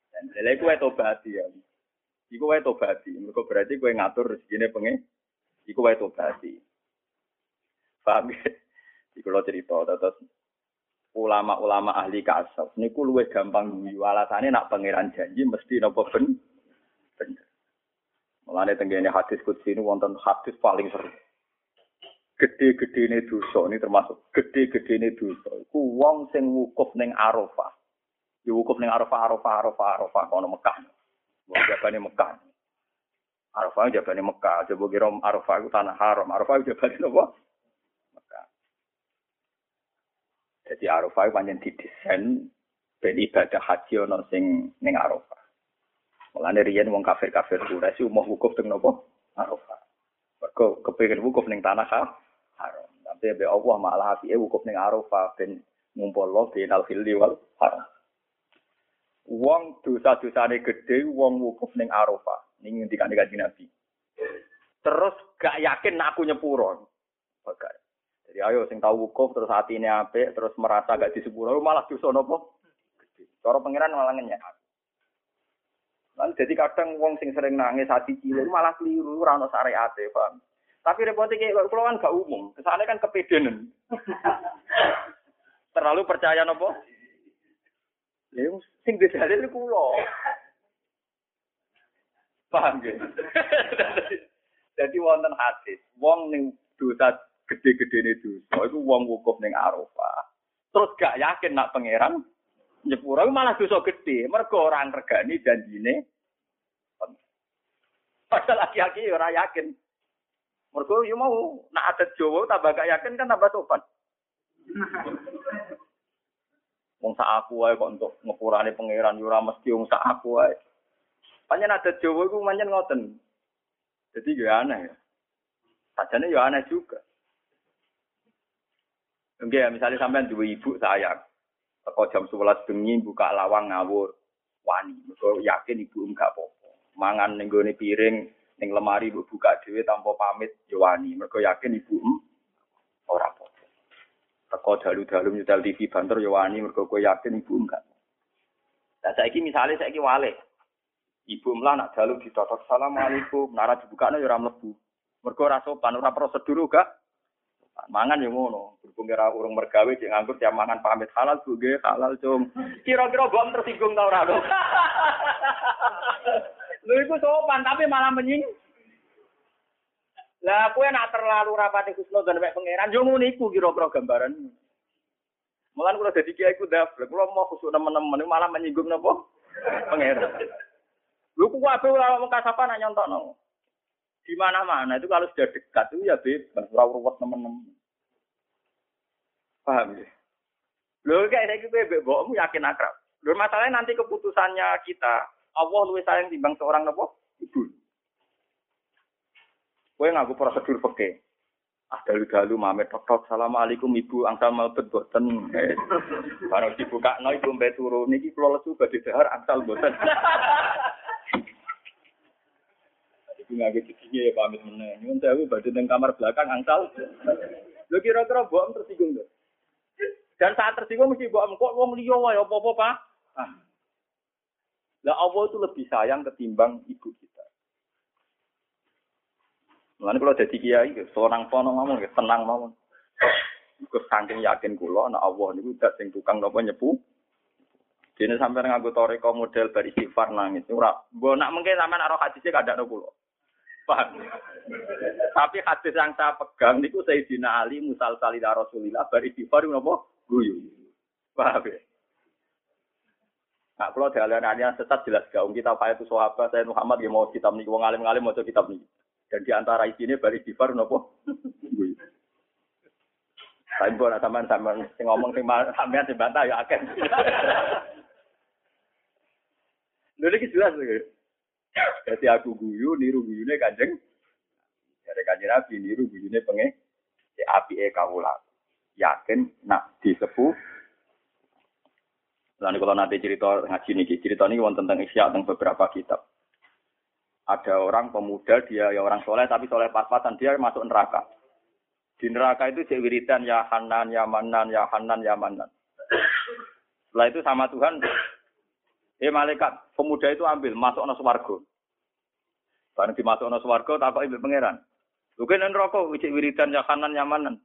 [SPEAKER 1] Dan lha iku wae tobat ya. Iku wae tobat. Mergo berarti kowe ngatur rezekine penge. Iku wae tobat. Paham? Iku lo cerita terus ulama-ulama ahli kasab niku luwih gampang guyu nak pangeran janji mesti napa ben bener. Mulane tenggene hadis kudsi ini wonten hadis paling seru. Gede-gedene dosa ini termasuk gede-gedene dosa. Iku wong sing wukuf ning Arafah. Di wukuf ning Arafah, Arafah, Arafah, Arafah kono Mekah. Wong jabane Mekah. Arafah jabane Mekah, coba kira Arafah itu tanah haram. Arafah jabane napa? Jadi Arafah panjang didesain ben ibadah haji ono sing ning Arafah. Mulane riyen wong kafir-kafir Quraisy umum wukuf teng nopo? Arafah. Mergo kepengin wukuf ning tanah haram. Tapi be Allah malah apike wukuf ning Arafah ben ngumpul lo binal hilli wal haram. Wong dosa-dosane gede wong wukuf ning Arafah. Ning ngendikane Kanjeng Nabi. Terus gak yakin aku nyepuro. Bagai. Jadi ayo sing tahu wukuf terus hati ini apik terus merasa gak disepuro malah dosa nopo. Cara pangeran malah ngenyek. Lan jadi kadang wong sing sering nangis hati cilik malah keliru ora ono syariate, paham. Tapi repotnya kayak kalau kan gak umum, kesannya kan kepedenan. Terlalu percaya nopo? Ya, sing dalil kulo. Paham gak? Jadi wonten hadis, wong ning dosa gede-gede ini dosa, itu wong wukuf ning Arafah. Terus gak yakin nak pangeran Nyepuro malah dosa gede, mergo ora ngregani janjine. Padahal laki-laki ya ora yakin. Mergo yo mau nak adat Jawa tambah gak yakin kan tambah sopan. Wong sak aku wae kok untuk ngepurane pangeran yo ora mesti wong sak aku wae. Panjen adat Jawa iku pancen ngoten. Jadi ya aneh ya. Sajane ya aneh juga. Enggak ya, misalnya sampean dua ibu sayang. Teko jam 11 bengi buka lawang ngawur. Wani, mergo yakin ibu enggak apa-apa. Mangan ning gone piring ning lemari mbok buka dhewe tanpa pamit yo wani. Yakin ibu em ora apa-apa. Teko dalu-dalu nyetel TV banter yo wani mergo yakin ibu enggak. Nah saiki misalnya saiki wale. Ibu mlah nak dalu ditotok assalamualaikum, nara dibukane yo ora mlebu. Mergo ora sopan, ora prosedur gak mangan yang ngono. Berhubung kira urung mergawe cek nganggur tiap mangan pamit halal bu ge halal cum. Kira-kira bom tersinggung tau ora lho. Lho iku sopan tapi malah menying. Lah kowe nak terlalu rapati dan mek pangeran yo ngono iku kira-kira gambaran. Mulan kula dadi kiai ku daf, kula mau khusuk nemen-nemen malah menyinggung napa? Pangeran. Lu ku kabeh ora mau kasapan nak nyontokno di mana-mana itu kalau sudah dekat itu ya bebas, ora ruwet teman-teman. Paham ya? Lho kayak saya gitu bebek kamu yakin akrab. Lho masalahnya nanti keputusannya kita, Allah luwih sayang timbang seorang nopo ibu. Kowe ngaku prosedur peke. Ah dalu-dalu mame tok-tok assalamualaikum ibu angsal malbet boten. Baru dibuka no ibu mbak turun niki kula lesu badhe dahar angsal boten. ibu ngake cicinnya ya pamit meneng. Nyun sewu badhe nang kamar belakang angsal. Lho kira-kira mbok tersinggung lho. Dan saat tersinggung mesti mbok kok wong liya wae apa-apa, Pak. Ah. Lah Allah itu lebih sayang ketimbang ibu kita. Mulane kalau jadi kiai, seorang pono ngomong, tenang ngomong. Iku saking yakin kula nek Allah niku dak sing tukang napa nyepu. Dene sampeyan nganggo toreko model bar istighfar nangis. Ora, mbok nak mengke sampean ora hadise kadakno kula. Paham? Tapi hadis yang saya pegang niku Sayyidina Ali musal salida Rasulillah bari istighfar napa guyu. Paham ya? Nah, kalau di aliran sesat jelas gaung kita apa itu sahabat saya Muhammad yang mau kitab nih, wong alim alim mau kitab nih. Dan di antara isinya bari istighfar nopo. Tapi bukan sampean sampean sing ngomong sing sampean sing bantah ya akeh. Lha iki jelas lho. Jadi aku guyu, niru guyune kanjeng. Dari kanjeng Nabi, niru guyune pengen. Si api e kawula. Yakin nak disepuh. Lalu kalau nanti cerita ngaji nih, cerita ini wonten tentang isya tentang beberapa kitab. Ada orang pemuda, dia ya orang soleh, tapi soleh pas-pasan, dia masuk neraka. Di neraka itu cek wiridan, ya hanan, ya manan, ya hanan, ya manan. Setelah itu sama Tuhan, Eh malaikat pemuda itu ambil masuk ke swarga. Bareng dimasuk ke swarga takok ibu pangeran. Lho kene neraka wijik wiridan ya kanan nyamanan.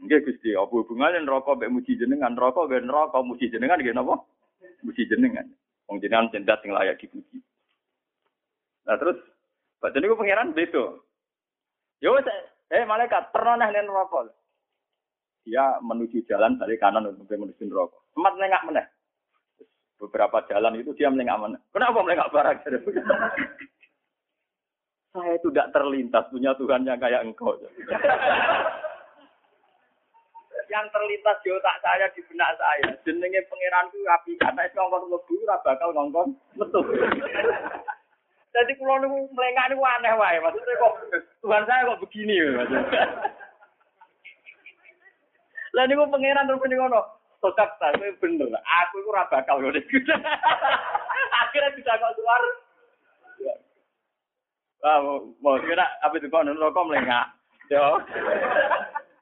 [SPEAKER 1] Nggih Gusti, apa hubungane neraka mek muji jenengan? Neraka nggih neraka muji jenengan nggih napa? Muji jenengan. Wong jenengan cendat sing layak dipuji. Nah terus Baca niku pangeran beda. Yo eh malaikat pernah nang neraka. Dia menuju jalan dari kanan untuk menuju neraka. Sempat nengak meneh beberapa jalan itu dia melengak mana? Kenapa melengak barang? Saya itu tidak terlintas punya Tuhan yang kayak engkau. yang terlintas di otak saya di benak saya. Jenenge pangeranku api karena itu ngongkon lebu ora bakal ngongkon metu. Jadi kalau niku melengak niku aneh wae. Maksudnya kok Tuhan saya kok begini maksudnya. Lah pangeran terus ngono. Sokap saya bener. Aku itu raba bakal ngono Akhirnya bisa kok keluar. Wah, mau kira apa itu kok rokok melengak. Yo.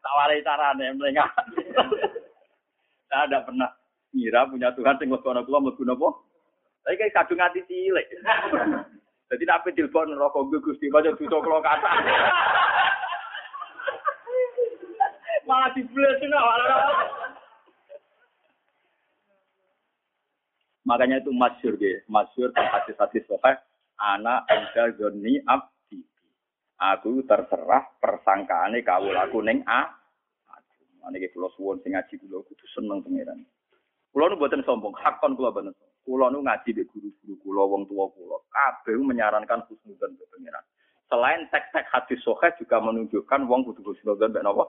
[SPEAKER 1] Tak walai carane melengak. Saya ada pernah ngira punya Tuhan sing mlebu kula mlebu napa? Tapi kayak kadung ati cilik. Jadi nak dilbon rokok gue Gusti baca dosa kula kata. Malah dibles malah. Makanya itu masyur ya, masyur hadis-hadis soheh, anak anda zoni abdi. Aku terserah persangkaane kawul aku neng a. Ane ke pulau suwon sing ngaji kulo kudu seneng pangeran. Kulo nu buatan sombong, hakon buatan sombong. Kulo nu ngaji di guru-guru kulo, wong tua kulo. Kabeh menyarankan husnudzon ke pengiran. Selain teks-teks hadis soheh juga menunjukkan wong kudu husnudzon mbek napa?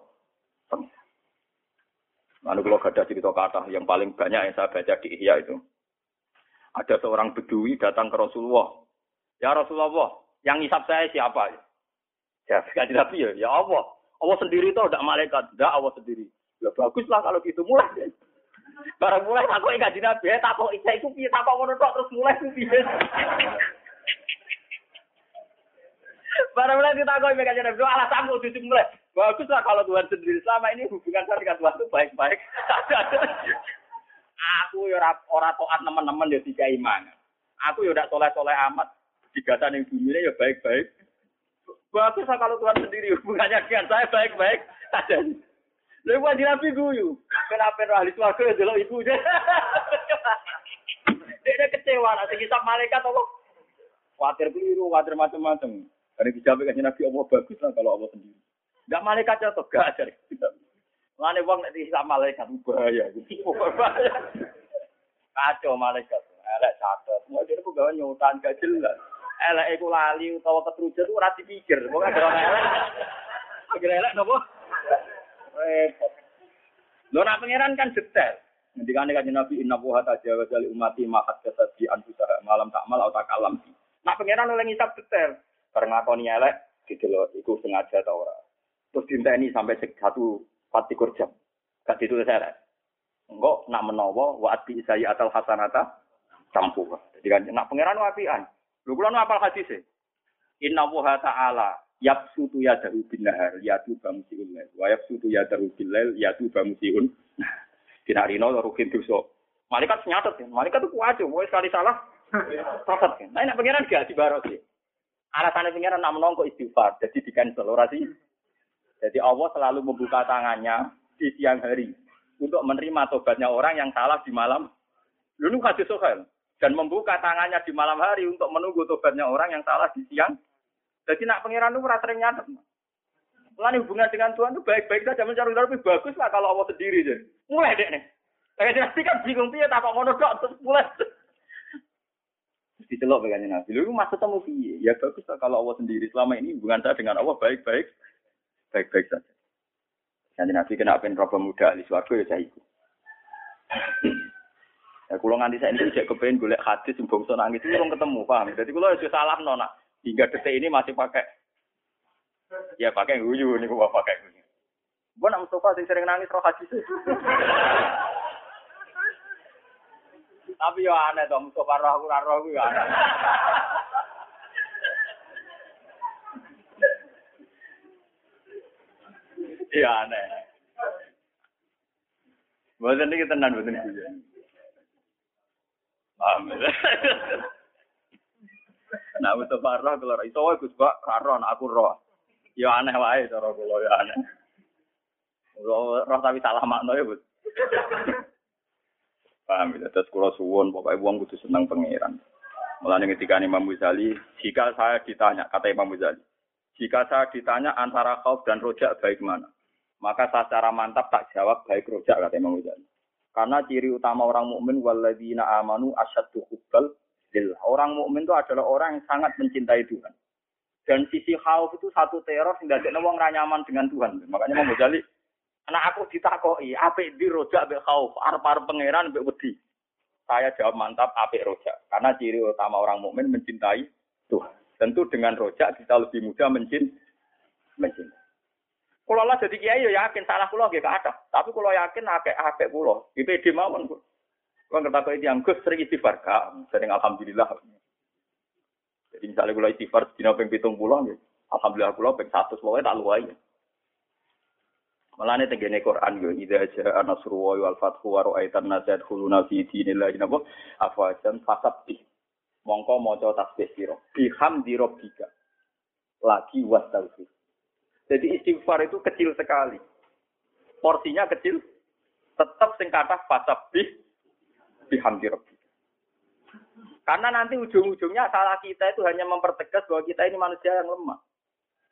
[SPEAKER 1] Lalu kalau ada cerita kata yang paling banyak yang saya baca di Ihya itu. Ada seorang bedui datang ke Rasulullah. Ya Rasulullah, yang ngisap saya siapa? Ya, kaji Nabi ya, ya Allah. Allah sendiri itu tidak malaikat, tidak Allah sendiri. Ya baguslah kalau gitu mulai. Barang mulai aku ingat di nabi, tak kok isa itu piye, tak kok ngono terus mulai itu piye. Barang mulai kita kok di nabi, alasan aku cuci mulai. Baguslah kalau Tuhan sendiri selama ini hubungan saya dengan Tuhan itu baik-baik. Aku ya ora toat teman-teman ya tiga iman. Aku ya udah soleh-soleh amat. Tiga tahun yang dunia ya baik-baik. Baguslah kalau Tuhan sendiri hubungannya dengan saya baik-baik. Lha kok di nabi guyu. Kenapa roh ahli swarga ya delok ibu. Dia kecewa sing kisah malaikat apa? Khawatir keliru, khawatir macam-macam. Karena dijawab kan nabi Allah bagus lah kalau Allah sendiri. Enggak malaikat atau gak ajar. Mane wong nek disam malaikat bahaya gitu. Kacau malaikat. Elek catet. Mau dia pegawai nyutan gak jelas. Elek iku lali utawa ketrucut ora dipikir. Pokoke gara elek. Gara elek napa? repot. Lo nak pangeran kan detail. Nanti kan kan Nabi Inna Wuha Tajawa Jali Umati Mahat Kesabi Anfusaha Malam tak mal atau kalam. Nak pangeran oleh ngisap detail. Karena kau elek gitu loh, itu sengaja tau ora. Terus ini sampai satu patikur jam. Kasih itu saya. Enggak nak menowo wa ati saya atal hasanata campur. Jadi kan nak pangeran wapian. Lu kula apal hadis e. Inna Wuha Ta'ala yapsutu yadahu bin nahar yatu bamusiun lail wa yapsutu yadahu bil lail yatu bamusiun dinarino rukin dosa malaikat nyatet ya malaikat itu kuat mau sekali salah prosot kan nah ini pengiran gak baros ya alasannya pengiran nak menongko istighfar jadi di cancel orasi jadi Allah selalu membuka tangannya di siang hari untuk menerima tobatnya orang yang salah di malam dulu hadis sohail dan membuka tangannya di malam hari untuk menunggu tobatnya orang yang salah di siang jadi nak pangeran itu sering nyatet. Mulai hubungan dengan Tuhan itu baik-baik saja mencari lebih bagus lah kalau Allah sendiri jadi. Mulai deh nih. Kayak jelas kan bingung piye tak kok ngono kok terus mulai. Dicelok begini Nabi. Lu masa temu? Ya bagus lah kalau Allah sendiri. Selama ini hubungan saya dengan Allah baik-baik. Baik-baik saja. Nanti Nabi kena pen roba muda di suarga ya saya ikut. Ya kalau nganti saya ini cek kepengen golek hadis yang bangsa nangis itu belum ketemu paham. Jadi kalau ya salah nona. Hingga detik ini masih pakai. Ya pakai guyu nih gua pakai guyu. Gua nak Mustafa sing sering nangis roh haji sih. Tapi ya aneh dong Mustafa roh roh ya aneh. Iya aneh. Bukan ini tenan, bukan ini. Paham Nah, Mustafa roh kalau itu wae Gus Bak karo aku roh. Ya aneh wae cara kula ya aneh. Roh, roh tapi salah makna ya, Gus. Paham ya, terus kula suwun pokoke wong kudu seneng pangeran. Mulane ketika Imam Ghazali, jika saya ditanya, kata Imam Ghazali, jika saya ditanya antara khauf dan rojak baik mana? Maka secara mantap tak jawab baik rojak kata Imam Ghazali. Karena ciri utama orang mukmin walladzina amanu asyaddu hubbal Orang mukmin itu adalah orang yang sangat mencintai Tuhan. Dan sisi khauf itu satu teror sehingga dia wong nyaman dengan Tuhan. Makanya mau Ghazali, anak aku ditakoi, apik di rojak be khauf, arep-arep pangeran be wedi. Saya jawab mantap apik rojak. Karena ciri utama orang mukmin mencintai Tuhan. Tentu dengan rojak kita lebih mudah mencint mencintai. Kalau lah jadi kiai ya yakin salah kulo gak ada. Tapi kalau yakin apik apik kulo, di PD mawon kulo. Kalau kata kau yang gus sering istighfar, sering alhamdulillah. Jadi misalnya kalau istighfar dina pulau, ya. alhamdulillah pulau ping satu, pokoknya tak luai. Malah ini tenggene Quran yo, ida aja anasruwa wal fathu wa ra'aitan nasad khuluna fi dinillahi napa afajan fasabti. Mongko maca tasbih sira. Bihamdi rabbika. Lagi wastaghfir. Jadi istighfar itu kecil sekali. Porsinya kecil, tetap sing kata fasabih bihamdi rabbi. Karena nanti ujung-ujungnya salah kita itu hanya mempertegas bahwa kita ini manusia yang lemah.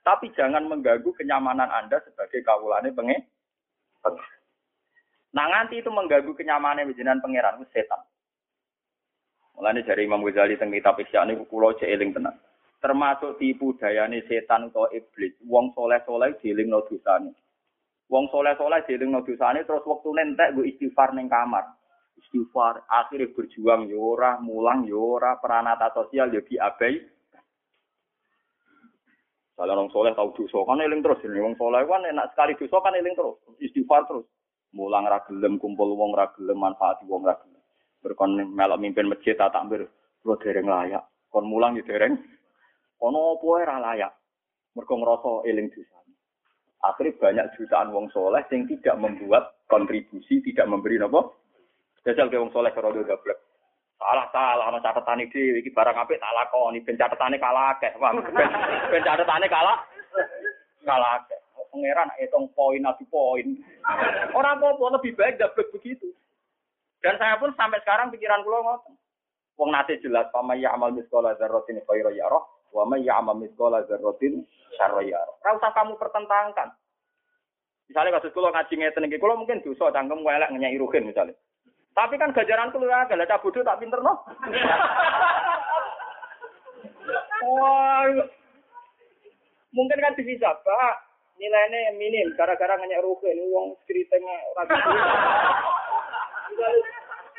[SPEAKER 1] Tapi jangan mengganggu kenyamanan Anda sebagai kawulane penge. Nah nganti itu mengganggu kenyamanan jenengan pangeran setan. Mulane dari Imam Ghazali teng kitab Ihya niku kula cek eling tenan. Termasuk tipu dayane setan atau iblis. Wong soleh-soleh dielingno dosane. Wong soleh-soleh dielingno dosane terus waktu nentek gue istighfar ning kamar. Istighfar akhirnya berjuang yora, mulang yora, peranata sosial ya diabai. Kalau orang soleh tahu dosa kan eling terus. Ini wong soleh kan enak sekali dosa kan eling terus. Istighfar terus. Mulang ragilem kumpul wong ragilem manfaati wong ragilem. Berkon melok mimpin masjid tak takbir, lo dereng layak. Kon mulang ya dereng. Kono opo ora layak. Mergo ngrasa eling dosa. Akhirnya banyak jutaan wong soleh yang tidak membuat kontribusi, tidak memberi nopo. Jajal ke wong soleh karo gablek. Salah salah ana catetane dhewe iki barang apik tak lakoni ben catetane kalah akeh. Wah, ben catetane kalah kalah akeh. Pangeran hitung poin ati poin. Orang apa lebih baik gablek begitu. Dan saya pun sampai sekarang pikiran kula ngoten. Wong nate jelas pama ya amal miskola dzarratin khairu yarah wa may ya'mal miskola dzarratin syarra yarah. Ora usah kamu pertentangkan. Misalnya kasus kula ngaji ngeten iki, kula mungkin dosa cangkem elek ngenyai ruhin misalnya. Tapi kan gajaran kulo agak lah cah bodoh tak pinter no. Wah, mungkin kan bisa pak nilainya minim gara-gara ngenyek ruhin uang ceritanya orang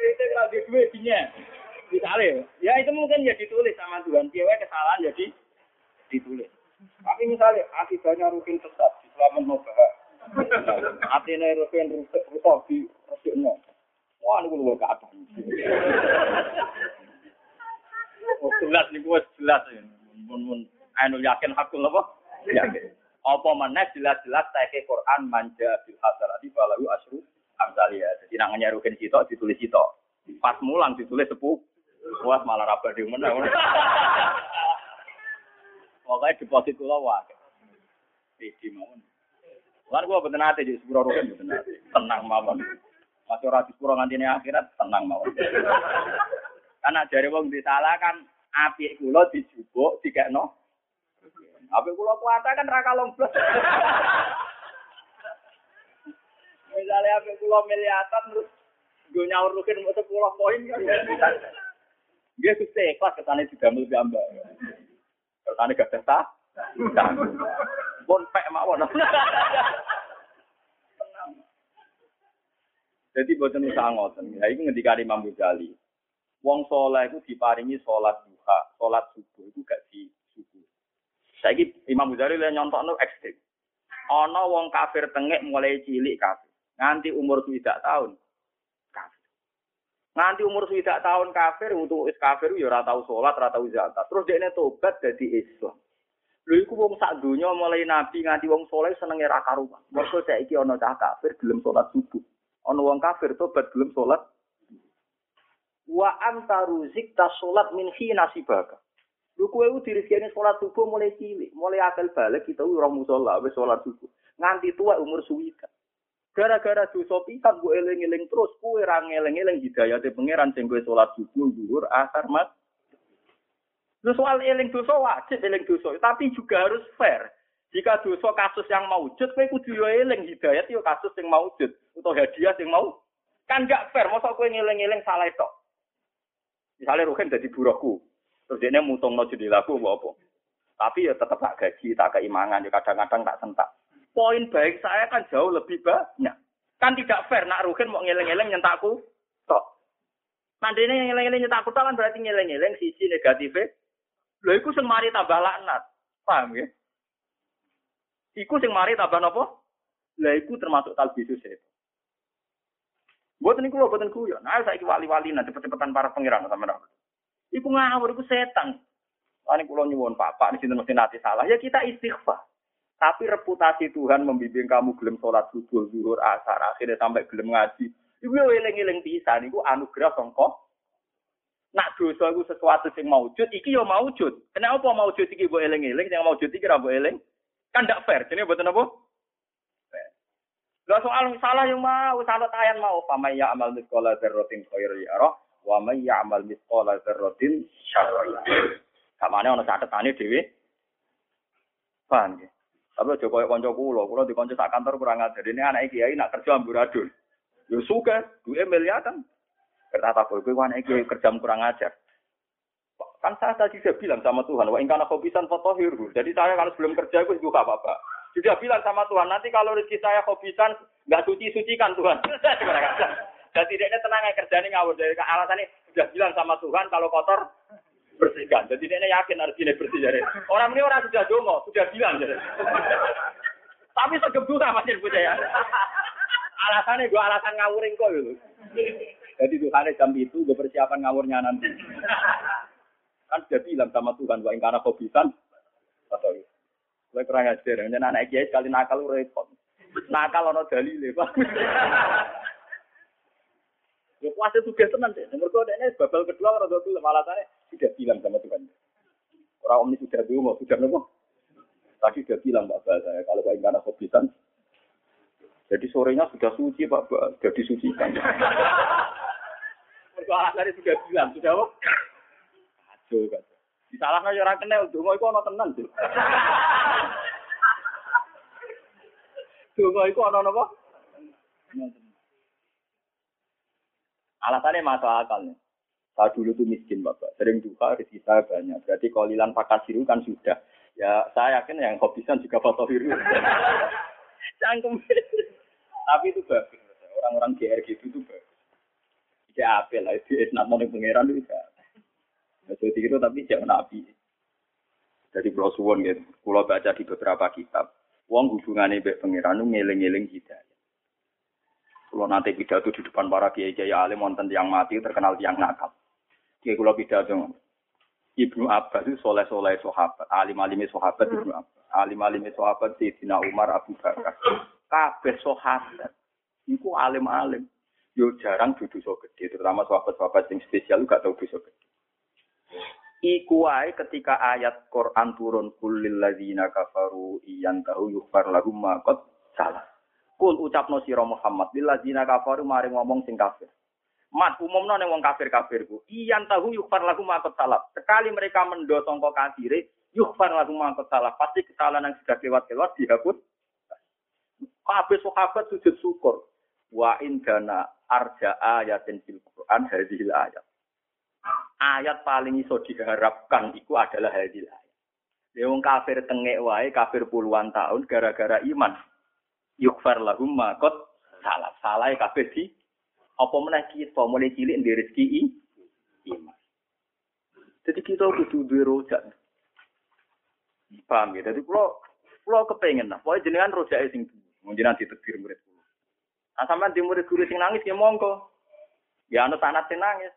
[SPEAKER 1] Kritik lagi duit dinya. Misalnya, ya itu mungkin ya ditulis sama Tuhan. Cewek kesalahan jadi ditulis. Tapi misalnya akibatnya rukin sesat, selamat nobaha. Artinya rukin rusak rusak di rusiknya. Wah, ini gue gak ada. Jelas nih gue jelas ya. Mun anu yakin hakul apa? Yakin. Apa mana jelas-jelas saya Quran manja bil hasanati balahu asru amsalia. Jadi nang nyarukin sitok ditulis sitok. Pas mulang ditulis sepuh. Wah malah raba di mana. Pokoknya deposit kula wae. Iki mawon. Lan gua boten ate jadi sepuro boten ate. Tenang mawon. Masih ora sepuro ngantine akhirat tenang mawon. Karena dari wong disalah kan api kula dijubuk dikekno. Api kula kuwata kan ra kalong blas. Misalnya apa pulau miliatan terus gue nyaur rukin mau sepuluh poin kan? Dia tuh kelas ketane didamel gambar. Ketane gak testa. Pun pek mawon. Jadi boten usah ngoten. Ya iki ngendika Imam Ghazali. Wong soleh itu diparingi sholat duha, sholat subuh itu gak di subuh. Saiki Imam Ghazali le nyontokno ekstrim. Ana wong kafir tengek mulai cilik kafir. Nganti umur tidak tahun. Nganti umur tidak tahun kafir untuk is kafir ya ora tau salat, ora tau zakat. Terus dekne tobat dadi Islam. Lho iku wong sak donya mulai nabi nganti wong soleh senenge ra karuan. Mergo saiki ana cah kafir gelem salat subuh. Ana wong kafir tobat gelem salat. Wa anta ruzik ta salat min hina sibaka. Lu kowe ku dirizkine salat subuh mulai cilik, mulai akal balik kita ora musala wis salat subuh. Nganti tua umur suwika. Gara-gara dosa pisan gue eling-eling terus, gue ra ngeling-eling hidayate pangeran sing gue salat subuh, zuhur, asar, mat. Lu soal eling dosa wajib eling dosa, tapi juga harus fair. Jika dosa kasus yang maujud, kowe kudu yo eling hidayat yo kasus yang maujud atau hadiah yang mau. Kan gak fair, masa kowe ngeling-eling salah itu. Misalnya Ruhin jadi buruhku, terus dia mutung no laku apa. Tapi ya tetap tak gaji, tak keimangan, ya kadang-kadang tak sentak poin baik saya kan jauh lebih banyak. Kan tidak fair nak Ruhin mau ngeleng-ngeleng nyentakku tok. Ini ngeleng-ngeleng nyentakku tok kan berarti ngeleng-ngeleng sisi negatifnya. Lho iku sing mari tambah laknat. Paham ya? Iku sing mari tambah napa? Lah iku termasuk itu. Buat ini kulo, buat ini kulo. Nah, saya wali-wali nanti cepet-cepetan para pengiran sama nama. Iku ngawur, iku setan. Ini kulo nyuwun papa, di sini mesti nanti salah. Ya kita istighfar. Tapi reputasi Tuhan membimbing kamu gelem sholat subuh, zuhur, asar, akhirnya sampai gelem ngaji. Iku yo eling-eling bisa niku anugerah sangka. Nak dosa iku sesuatu sing maujud, iki yo maujud. Kenapa maujud iki mbok eling-eling, yang maujud iki ra mbok eling? Kan ndak fair. Jadi mboten apa? Lah soal salah yang mau, salah tayan mau, pama ya amal miskola dzarratin khairu yarah, wa may ya'mal miskola dzarratin syarra. Kamane ana catetane dhewe. Paham ya? Tapi aja koyo kanca kula, kula di kanca sak kantor kurang ajar. Ini anak kiai nak kerja amburadul. Yo suka, duwe miliaran. Kata tak kowe kowe iki kerja kurang ajar. Kan saya tadi saya bilang sama Tuhan, wah ingkana hobisan fotohiru. Jadi saya kalau sebelum kerja itu juga apa-apa. Sudah bilang sama Tuhan, nanti kalau rezeki saya hobisan, nggak suci-sucikan Tuhan. Jadi dia tenang ya kerja ini ngawur. Jadi alasannya sudah bilang sama Tuhan, kalau kotor, bersihkan. Jadi dia yakin harus ini bersih. Jadi. Orang ini orang sudah dongo, sudah bilang. Jadi. Tapi segebuka masih punya ya. Alasannya gue alasan ngawurin kok gitu. Jadi Tuhan jam itu gue persiapan ngawurnya nanti. Kan sudah bilang sama Tuhan, wah ingkana hobisan. Atau Gue kurang ajar, hanya anak kiai sekali nakal repot. Nakal ono dalile, Pak. Ya puasa tugas tenan deh. Nomor dua ini babal kedua orang tua malah alasannya sudah bilang sama Tuhan. Orang om ini sudah dulu, sudah nopo. Tadi sudah bilang Mbak saya kalau Pak Ingkana hobisan. Jadi sorenya sudah suci Pak, sudah disucikan. Mereka alasannya sudah bilang, sudah apa? Aduh, kan. Disalahkan ya orang kenal, dongo itu ono tenan sih. Dongo itu ono apa? Alasannya masuk akal nih. Saya dulu tuh miskin bapak, sering duka rezeki saya banyak. Berarti kolilan pakasiru kan sudah. Ya saya yakin yang hobisan juga foto biru. Cangkem. Tapi itu bagus. Orang-orang GR gitu tuh bagus. Tidak apa lah, itu enak pangeran itu bisa. Jadi itu tapi jangan nabi. Jadi pulau suwon gitu, pulau baca di beberapa kitab. Wong hubungannya baik pangeran itu ngeling-ngeling hidayah. Kalau nanti pidato di depan para kiai kiai alim wonten yang mati terkenal tiang nakal. Kiai kulo pidato Ibnu Abbas itu soleh soleh sahabat, alim alim sahabat Ibnu Abbas, alim alim sahabat Sayyidina Umar Abu Bakar. Kabeh sahabat, iku alim alim. Yo jarang duduk so gede, terutama sahabat-sahabat yang spesial gak tahu dosa gede. Iku wae ketika ayat Quran turun kulil ladzina kafaru iyan tahu yufar lahum ma salah. Kul ucapno sira Muhammad lil ladzina kafaru maring ngomong sing kafir. Mat umumno ning wong kafir-kafirku. Iyan tahu yufar lahum ma salah. Sekali mereka mendo sangka kafire yufar lahum ma salah. Pasti kesalahan yang sudah lewat-lewat dihapus. Kabeh sahabat sujud syukur. Wa indana arja ayatin fil Quran hadhil ayat ayat paling iso diharapkan itu adalah hadil ayat. Kafir tengek wae, kafir puluhan tahun gara-gara iman. Yukfar lahum makot salah. Salah kafir di apa meneh kita mulai cilik di rezeki iman. Jadi kita kudu duwe rojak. Paham ya? Jadi kalau kalau kepengen lah, pokoknya jenengan rojak sing jenengan ditegur murid kulo. Nah sampean di murid guru sing nangis ya monggo. Ya tanat sing nangis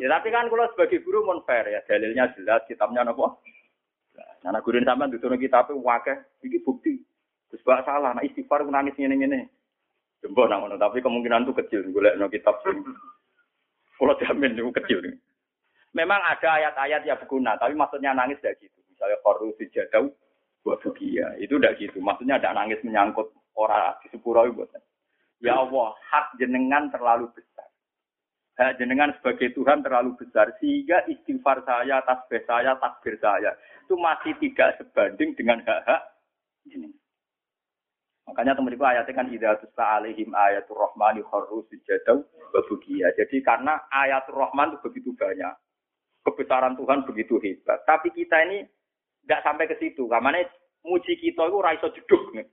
[SPEAKER 1] ya tapi kan kalau sebagai guru mon fair ya dalilnya jelas kitabnya nopo. Nah, nah guru sampean diturun kitab wakeh iki bukti. Terus bak salah, nah istighfar nangis ngene ngene. Jembo nang tapi kemungkinan itu kecil golek no kitab sing kalau jamin itu kecil. Memang ada ayat-ayat yang berguna, tapi maksudnya nangis tidak gitu. Misalnya koru sijadau buat bukia, itu tidak gitu. Maksudnya ada nangis menyangkut orang di sepuro itu. Ya Allah, hak jenengan terlalu besar hak jenengan sebagai Tuhan terlalu besar sehingga istighfar saya, tasbih saya, takbir saya itu masih tidak sebanding dengan hak-hak jenengan. Makanya teman ibu ayatnya kan idza tusla alaihim ayatul rahmani kharru sujadaw wa Jadi karena ayatul rahman itu begitu banyak. Kebesaran Tuhan begitu hebat. Tapi kita ini tidak sampai ke situ. Karena muji kita itu raiso jeduk nih.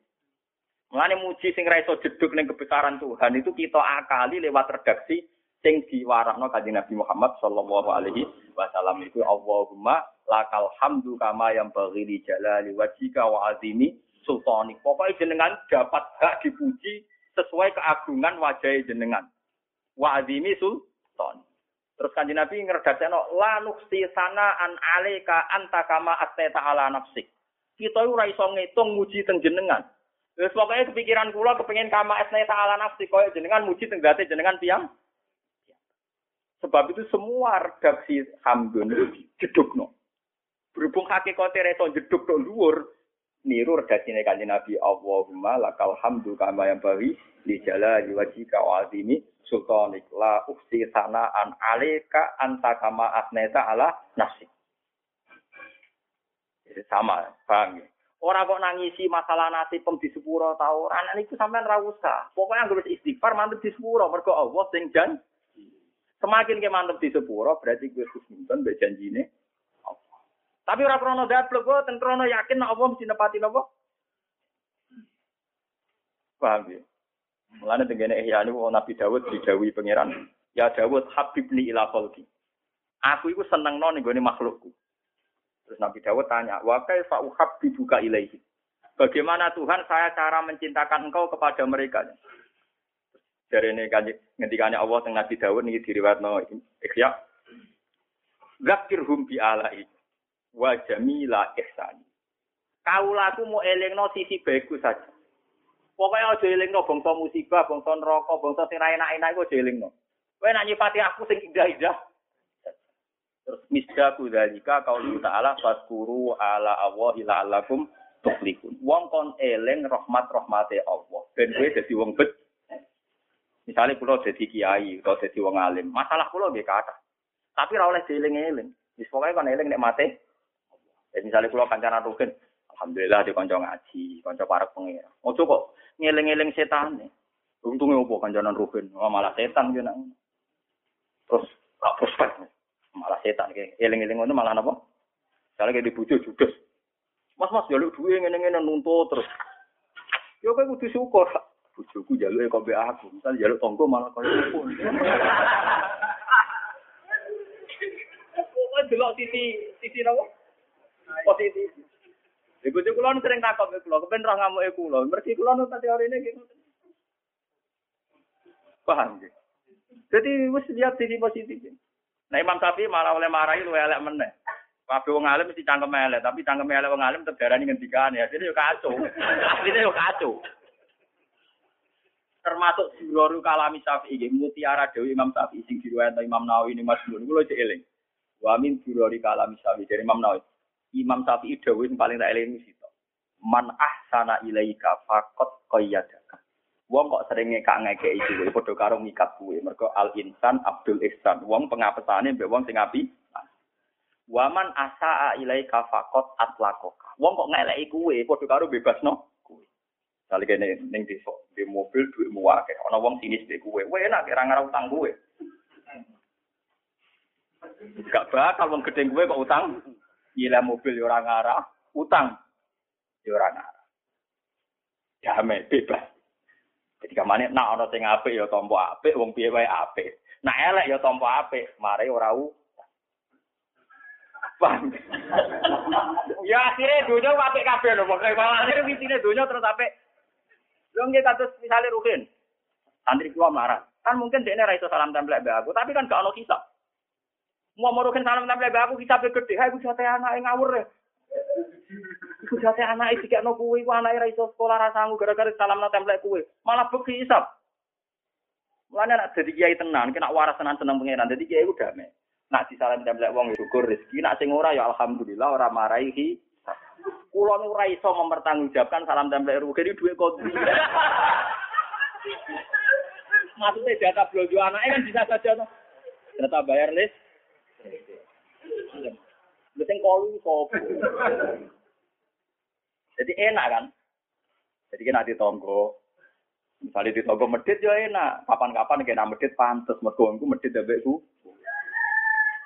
[SPEAKER 1] Mengenai muji sing raiso jeduk nih kebesaran Tuhan itu kita akali lewat redaksi sing diwarakno kanjeng Nabi Muhammad sallallahu alaihi wasallam itu Allahumma lakal hamdu kama yang bagi jalali wajika wa azimi sultani. Pokoknya jenengan dapat hak dipuji sesuai keagungan wajah jenengan. Wa azimi sultani. Terus kanjeng Nabi ngerdasekno la nuksi sana an alika anta kama asteta ala nafsik. Kita ora iso ngitung muji teng jenengan. Wis pokoke kepikiran kula kepengin kama asteta ala nafsik koyo jenengan muji teng jenengan tiang Sebab itu semua redaksi Hamdun jedukno. Berhubung hakikatnya reso jeduk no luur, niru redaksine kanjeng Nabi Allahumma lakal hamdu kama yang bagi li jalali wajhika wa azimi sultanik la uksi sana an alika anta kama asneta ala nafsi. Sama, paham ya? Ora kok nangisi masalah nasib pem di sepuro ta ora. Niku sampean ra usah. Pokoke anggere istighfar mantep di sepuro mergo Allah sing jan. Semakin ke mantep di sepuro berarti gue husnudon mbek janjine. Tapi ora krono dablek kok ten krono yakin nek Allah mesti nepati napa? Paham ya? Mulane tengene ihya niku Nabi Dawud dijawi pangeran. Ya Dawud habibni ila khalqi. Aku iku seneng ning gone makhlukku. Terus Nabi Dawud tanya, wa kaifa uhabbibuka ilaihi? Bagaimana Tuhan saya cara mencintakan engkau kepada mereka? Dari ini ngendikanya Allah tentang Nabi Dawud ini diriwayatno Ikhya. Zakirhum bi alai wa jamila ihsani. Kaulaku mau elingno sisi bagus saja. Pokoknya aja elingno bangsa musibah, bangsa neraka, bangsa sing ra enak-enak iku aja elingno. Kowe nak nyifati aku sing indah-indah, Terus misdaku dalika qaulu ta'ala faskuru ala Allahi la'allakum tuflihun. Wong kon eling rahmat rahmate Allah. Ben kowe dadi wong bet. Misalnya kula dadi kiai atau dadi wong alim, masalah kula nggih kathah. Tapi ora oleh dieling-eling. Wis pokoke kon eling nek mate. Jadi misalnya kula kancanan rugen, alhamdulillah di kanca ngaji, kanca para pengira. Ojo kok ngeling-eling setan. Untungnya opo kancanan rugen, oh, malah setan yo Terus tak prospek malah setan kayak eling-eling malah napa? Kalau kayak dibujuk judes. Mas mas jaluk duwe ngene-ngene nuntut terus. Yo kowe kudu syukur. Bojoku jaluk kok mbek aku, misal jaluk tonggo malah koyo opo. Kok delok sisi sisi napa? Positif. Iku bojo kula sering takok ke kula, kepen roh ngamuke kula. Mergi kula nu teorine gitu. Paham ya? Jadi wis lihat sisi positif. Nah Imam Syafi'i malah oleh marahi lu elek meneh. Kabeh wong alim mesti cangkem elek, tapi cangkem elek wong alim tetep darani ngendikane. Asline yo kacau. Asline yo kacau. Termasuk Suraru Kalami Syafi'i nggih mutiara dewi Imam Syafi'i sing diriwayatno Imam Nawawi ini Mas Mun. Kulo cek eling. Wa min Kalami Syafi'i dari Imam Nawawi. Imam Syafi'i sing paling tak eling sito. Man ahsana ilaika faqat qayyadaka. Wong kok sering ngekak ngekek iki padha karo mikat kuwe. Mergo al insan Abdul Ihsan. Wong pengapesane mbek wong sing apik. Waman asaa ilaika faqat atlakoka. Wong kok ngeleki kuwe padha karo bebasno kuwe. Sale kene ning desa, di mobil duitmu akeh. Ana wong sinis mbek kuwe. Kowe enak ora ngarep utang kuwe. Gak bakal wong gedeng kuwe kok utang. Gila mobil yo ora ngarah, utang yo ora ngarah. Damai bebas. Jadi kamane nak ana sing apik ya tampa apik, wong piye wae apik. Nak elek ya tampa apik, mare ora u. Ya akhirnya dunia apik kabeh lho, pokoke akhirnya wisine dunia terus apik. Lho nggih kados misale Ruhin. Santri kula marah. Kan mungkin dia ra iso salam tempel mbek aku, tapi kan gak ono kisah. Mau mau salam mbek aku kisah gede, ha iku jate anake ngawur ya. Iku jate anak iki gak kuwe, iku anake iso sekolah ra sanggup gara-gara salam nang templek kuwe. Malah beki isap. Mulane nak dadi kiai tenan, kena waras tenan seneng pangeran. Dadi kiai udah damai. Nak disalam templek wong ya syukur rezeki, nak sing ora ya alhamdulillah ora marahi Kulo nu ora iso mempertanggungjawabkan salam templek rugi dhuwit kondi. Maksudnya data belanja anaknya kan bisa saja tuh. Data bayar list. Sing kolu sopo. Jadi enak kan? Jadi kan di tonggo. Misalnya di tonggo medit ya enak. Kapan-kapan kena medit pantes. Mergo engko medit debek ku.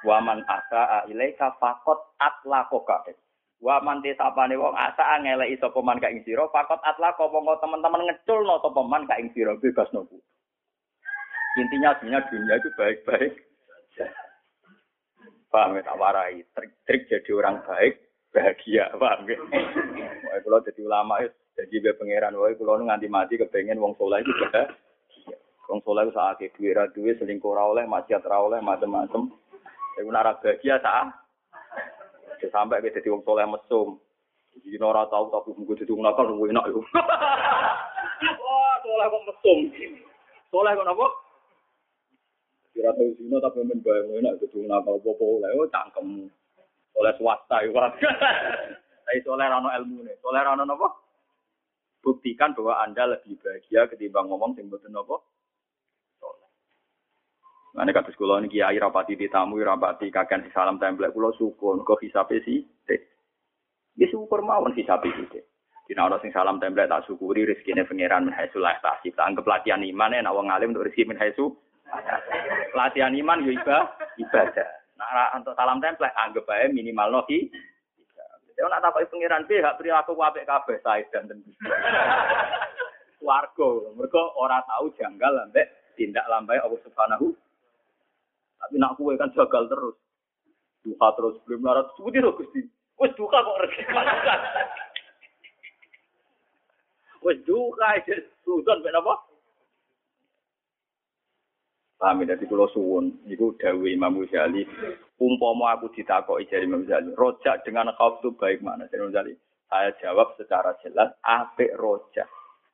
[SPEAKER 1] Waman asa ilaika fakot atlakoka. Waman desa apane wong asa ngeleki sapa man ka ing sira fakot atlako monggo teman-teman ngeculno sapa man ka ing sira bebas nopo. Intinya sebenarnya dunia itu baik-baik. Paham ya, tak warai. Trik-trik jadi orang baik, bahagia, paham ya? Wah, kalau jadi ulama itu, jadi be pangeran, wah, kalau nganti mati kepengen wong soleh itu bahagia. Wong soleh itu saat itu, duit duit selingkuh oleh, maksiat oleh, macam-macam. Tapi nara bahagia saat sampai ke jadi wong soleh mesum. Jadi nora tahu tapi gue jadi wong nakal enak itu. Wah, soleh kok mesum. Soleh kok apa? Kira tahu sini tapi men bayang enak itu nakal apa oleh oh cangkem oleh swasta itu. Tapi soleh rano ilmu nih, soleh rano nopo. Buktikan bahwa anda lebih bahagia ketimbang ngomong sing betul. Nah, ini kata sekolah ini kiai rapati ditamu, rapati kakek si salam template, kulo syukur, kok hisape sih. Ya syukur mawon sapi sithik. Dina ana sing salam template tak syukuri rezekine pangeran min haitsu la tasib. Tak anggap latihan iman nek wong alim untuk rezeki min. Latihan iman yo ibadah. ibadah. Nah, untuk salam template anggap ae minimal noki. Ya nak takoki pangeran piye hak perilaku apik kabeh sae dan. Warga, mereka ora tahu janggal ambek tindak lambai Allah Subhanahu. Tapi nak kue kan jagal terus. Duha terus belum larat sebutin loh Gusti. Wes duka kok rezeki. Wes duka aja sudan ben apa? Paham dari pulau suwun, itu Dawi Imam Ghazali. Umpama aku ditakoki dari Imam Ghazali, rojak dengan khauf itu baik mana? Dari Imam Ghazali, saya jawab secara jelas, apik rojak.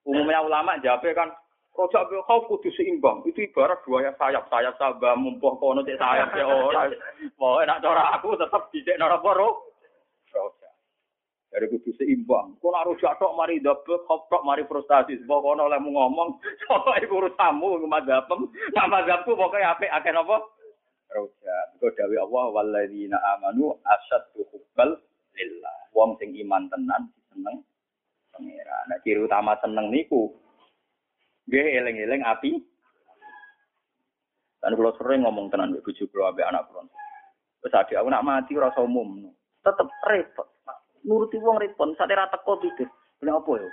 [SPEAKER 1] Umumnya ulama jawabnya kan, rojak bil khauf kudu seimbang. Itu ibarat dua sayap, sayap sabah mumpuh kono cek sayap ya ora. Mau enak cara aku tetap dicek nara poro. Dari kudu seimbang. Kau nak rojak tok mari dapet, khauf tok mari frustasi. Sebab kono oleh mu ngomong, soalnya ibu urusamu, mazhabem. Nah mazhabku pokoknya apik akeh apa? Rojak. Kau dawi Allah, walladzina amanu asyaddu hubbal lillah. Wong sing iman tenan, seneng pengira. Nah, ciri utama seneng niku, gue eling-eling api. Dan kalau sering ngomong tenan bujuk kalau anak pulang. Terus adik aku nak mati rasa umum, tetep repot. Nuruti wong repot, saat rata teko pikir, ini apa ya?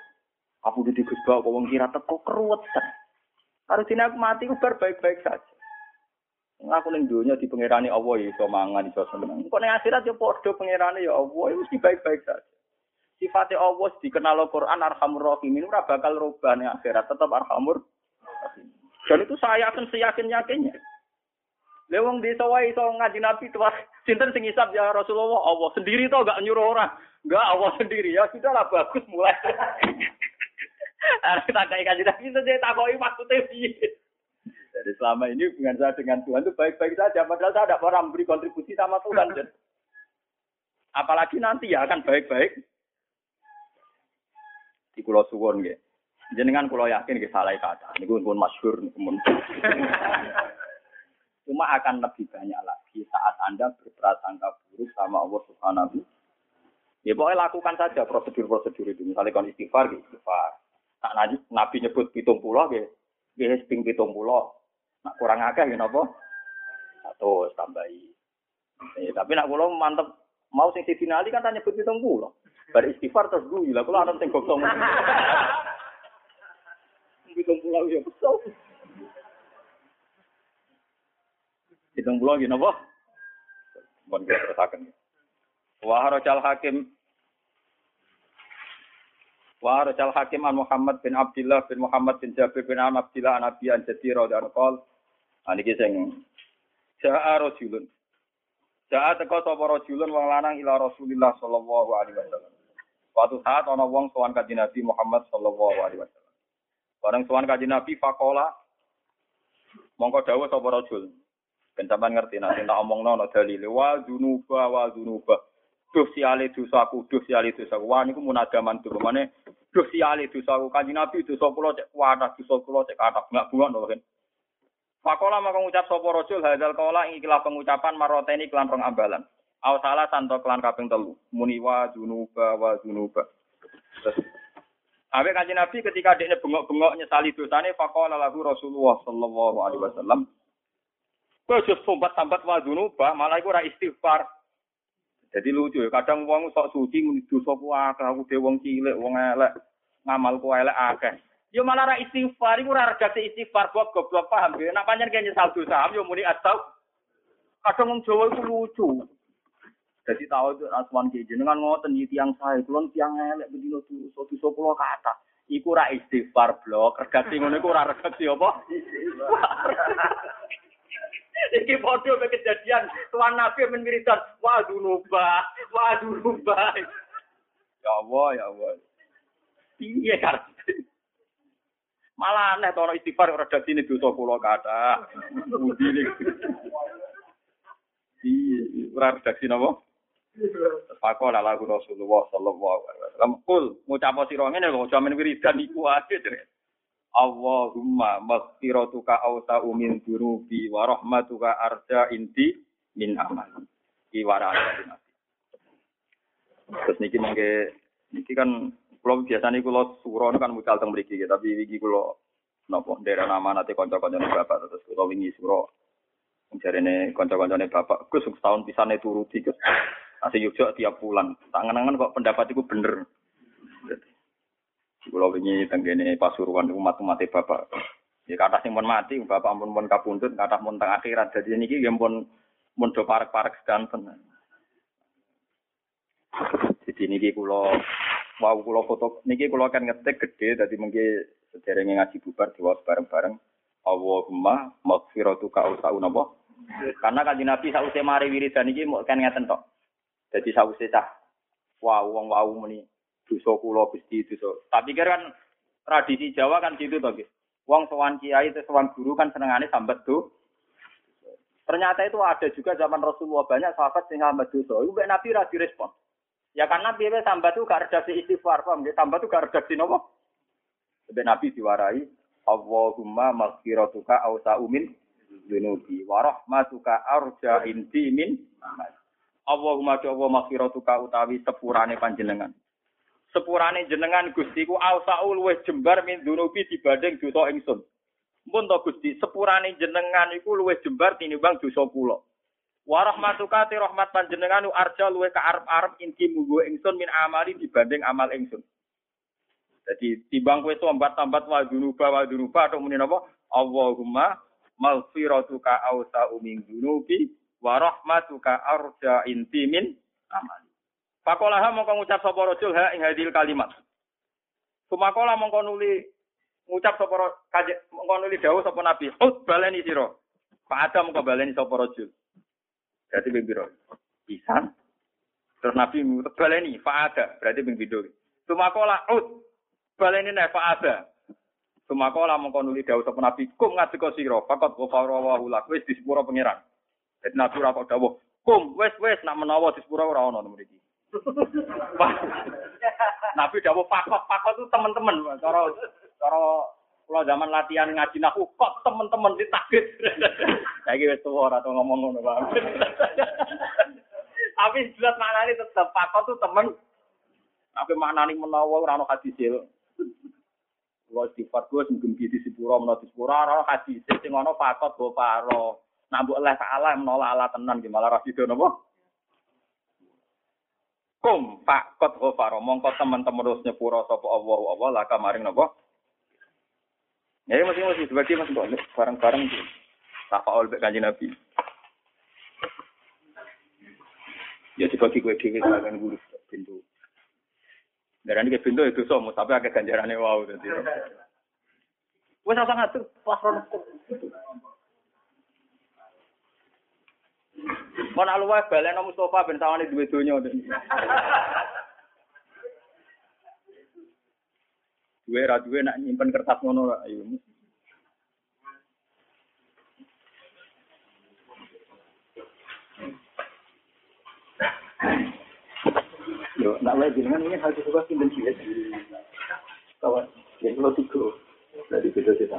[SPEAKER 1] Aku di Gus kok wong kira teko keruwetan. Harus ini aku mati aku bar baik-baik saja. Aku ning dunia di pengirani Allah ya iso mangan iso seneng. Kok ning akhirat ya padha pengirane ya Allah ya mesti baik-baik saja sifatnya Allah dikenal Al-Quran Arhamur Rahimin ora bakal rubah nih akhirat tetap Arhamur dan itu saya akan seyakin yakinnya lewong desa wae iso ngaji nabi tuh sinten sing isap ya Rasulullah? Allah sendiri tuh gak nyuruh orang. Gak Allah sendiri. Ya sudahlah bagus mulai. Harus kita kayak kaji nabi saja takoi maksudnya piye? Jadi selama ini hubungan saya dengan Tuhan itu baik-baik saja. Padahal saya tidak pernah memberi kontribusi sama Tuhan apalagi nanti ya akan baik-baik. Di Pulau Suwon nggih. Jenengan kula yakin nggih salah kata. Niku pun masyhur pun. Cuma akan lebih banyak lagi saat Anda berprasangka buruk sama Allah Subhanahu Ya pokoknya lakukan saja prosedur-prosedur itu. Misalnya kalau istighfar, gitu, istighfar. Nah, nabi, nabi nyebut pitung pulau, gitu. Gitu, ping pitung pulau. Nah, kurang agak, gitu, apa? Satu, tambahi. Eh, tapi nak pulau mantep. Mau sing Sidin Ali kan tanya nyebut pitung pulau. Bar istighfar terus gue, lah kalau anak sing gosong. Pitung pulau ya betul. Pitung pulau gini apa? Bon kita terusakan. Wah Rojal Hakim Wah Rojal Hakim an Muhammad bin Abdullah bin Muhammad bin Jabir bin An Abdullah an Abi an Jadi Radhan Qol. Nah ini sing Ja'a rojulun. Ja'a teko sapa rojulun wong lanang ila Rasulillah sallallahu alaihi wasallam. Suatu saat ana wong sowan kanjeng Nabi Muhammad sallallahu alaihi wasallam. Bareng sowan kanjeng Nabi fakola mongko dawuh sapa rajul. Ben sampean ngerti nek tak omongno ana dalile wa junuba wa junuba. Duh siale dosaku, duh siale dosaku. Wah niku munadaman tuh. Mane duh siale dosaku. Kanjeng Nabi dosa kula cek kuatah, dosa kula cek kathah. Enggak bunga lho kan. Fakola maka ngucap sapa rajul hadzal qala ing ikilah pengucapan maroteni kelan rong ambalan. Aw salah santo kelan kaping telu. Muni wa junuba wa junuba. Abe kanjeng Nabi ketika dia bengok-bengok nyesali dosane faqala lahu Rasulullah sallallahu alaihi wasallam. Kau just sambat-sambat wa junuba malah iku ora istighfar. Jadi lucu ya, kadang wong sok suci dosa ku akeh, aku dhewe wong cilik, wong elek, ngamal ku elek akeh. Yo malah ora istighfar, iku ora regate istighfar kok goblok paham ya. Nek pancen kaya nyesal dosa, yo muni atau kadang wong Jawa iku lucu. Jadi tahu itu aswan ki jenengan ngoten iki tiyang sae kulon tiyang elek bedino dosa dosa kula kata. Iku ora istighfar blok, regati ngono iku ora regati apa? Iki padha mek kejadian tuan Nabi men wiridan, wa dunuba, wa dunuba. Ya Allah, ya Allah. Iya kan. Malah aneh to istighfar ora dadine dosa kula kata. Budi Iya, ora redaksi napa? Pakola lagu Rasulullah sallallahu alaihi wasallam. Kul ngucap sira ngene lho, jamin wiridan iku ae Allahumma maghfiratuka awsa umin durubi wa rahmatuka arja inti min amal. Iwara Terus niki mengke niki kan kula biasane kula suro kan mucal teng mriki tapi iki kula napa daerah nama nanti kanca-kancane bapak terus kula wingi suro jarene kanca-kancane bapak Gus setahun pisane turuti Gus. Asih yuk tiap bulan. Tangan-tangan kok pendapat itu bener. Kula wingi tenggene Pasuruan umat-umat bapak. Ya kata sing pun mati, bapak pun pun kapuntut, kata pun teng akhirat. Jadi niki nggih pun pun do parek-parek sedanten. Jadi niki kula wow kula foto niki kula kan ngetik gede dadi mengki sederenge ngaji bubar diwaos bareng-bareng. Allahumma maghfiratuka usau napa? Karena kanjeng Nabi sause mari wiridan iki mau kan ngeten tok. Jadi sause cah wow wong wow muni dosa kula Gusti dosa. Tapi kan tradisi Jawa kan gitu to, Wong sowan kiai itu sowan guru kan senengane sambat tuh. Ternyata itu ada juga zaman Rasulullah banyak sahabat sing sambat dosa. Iku Nabi ra direspon. Ya karena piye sambat itu gak redaksi istighfar, paham nggih? Sambat itu gak redaksi napa? Sampai Nabi diwarai, Allahumma maghfiratuka awsa'u min dunubi wa rahmatuka arja inti min Allahumma Allah maghfiratuka utawi sepurane panjenengan sepurane jenengan Gusti ku ausaul luwih jembar min dunubi dibanding dosa ingsun. Mun to Gusti, sepurane jenengan iku luwih jembar tinimbang dosa kula. Wa rahmatuka ti rahmat panjenengan arja luwih ka arep-arep inti munggo ingsun min amali dibanding amal ingsun. Jadi timbang kowe sambat-sambat wa dunuba wa dunuba atau muni napa? Allahumma maghfiratuka ausa'u min dunubi wa rahmatuka arja inti min amali. Pakola ha mongko ngucap sapa rajul ha ing hadil kalimat. Sumakola mongko nuli ngucap sapa kaje mongko nuli dawuh sapa nabi. Ut baleni sira. Pak Adam mongko baleni sapa rajul. Berarti ping pira? Pisan. Terus nabi baleni Pak Ada, berarti ping pindho. Sumakola ut baleni nek Pak Ada. Sumakola mongko nuli dawuh sapa nabi kum ngadeka sira. Fakot wa lak wis disepuro pangeran. Jadi nabi ora kok dawuh kum wis wis nak menawa disepuro ora ana mriki. Nabi dawuh pakot, pakot itu teman-teman. Cara cara kalau zaman latihan ngaji nahu kok teman-teman ditakdir. Saiki wis tuwa ora ngomong ngono, Bang. Tapi jelas maknane tetep pakot itu teman. Tapi maknane menawa ora ono hadis Kalau sifat gue mungkin di sepuro menurut sepuro ora hadis sing ono pakot go paro. Nambuk oleh salah menolak ala tenan gimana rasido nopo? Kum pak kot ghafara mongko teman-teman terus nyepuro sapa Allah Allah lah kamaring napa? Ya masih masih dibagi masih kok bareng-bareng tak faul mek kanjeng Nabi. Ya dibagi gue dhewe kan guru pintu. Darani ke pintu itu somo tapi agak ganjarannya wow dadi Wes asa ngatur pas rono Mon aluwah baleno Mustafa ben sawane duwe donya. Duwe ra duwe nak nyimpen kertas ngono ra ayo. Yo, nak wae jenengan ini harus suka sinten cilik. Kawan, ya kalau tiga dari beda kita.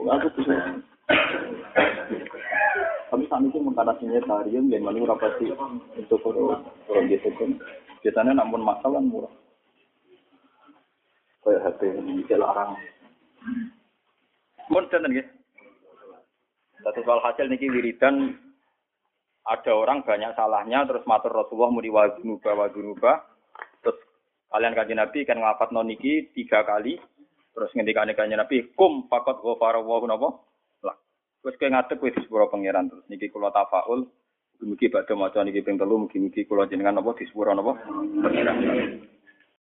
[SPEAKER 1] Aku tuh tapi saat itu mengkatasinya tarian dan malu rapati orang orang gitu kan. Biasanya namun masalah murah. Kayak HP ini larang. Mun tenten nggih. Satu soal hasil niki wiridan ada orang banyak salahnya terus matur Rasulullah muni wa dunuba wa dunuba terus kalian kaji Nabi kan ngafat niki tiga kali terus ngendikane kanjeng Nabi kum fakot ghafara wa napa? Wes kowe ngadeg wis sepuro pangeran terus. Niki kula tafaul mugi badhe maca niki ping telu mugi-mugi kula jenengan napa disepuro napa? Pangeran.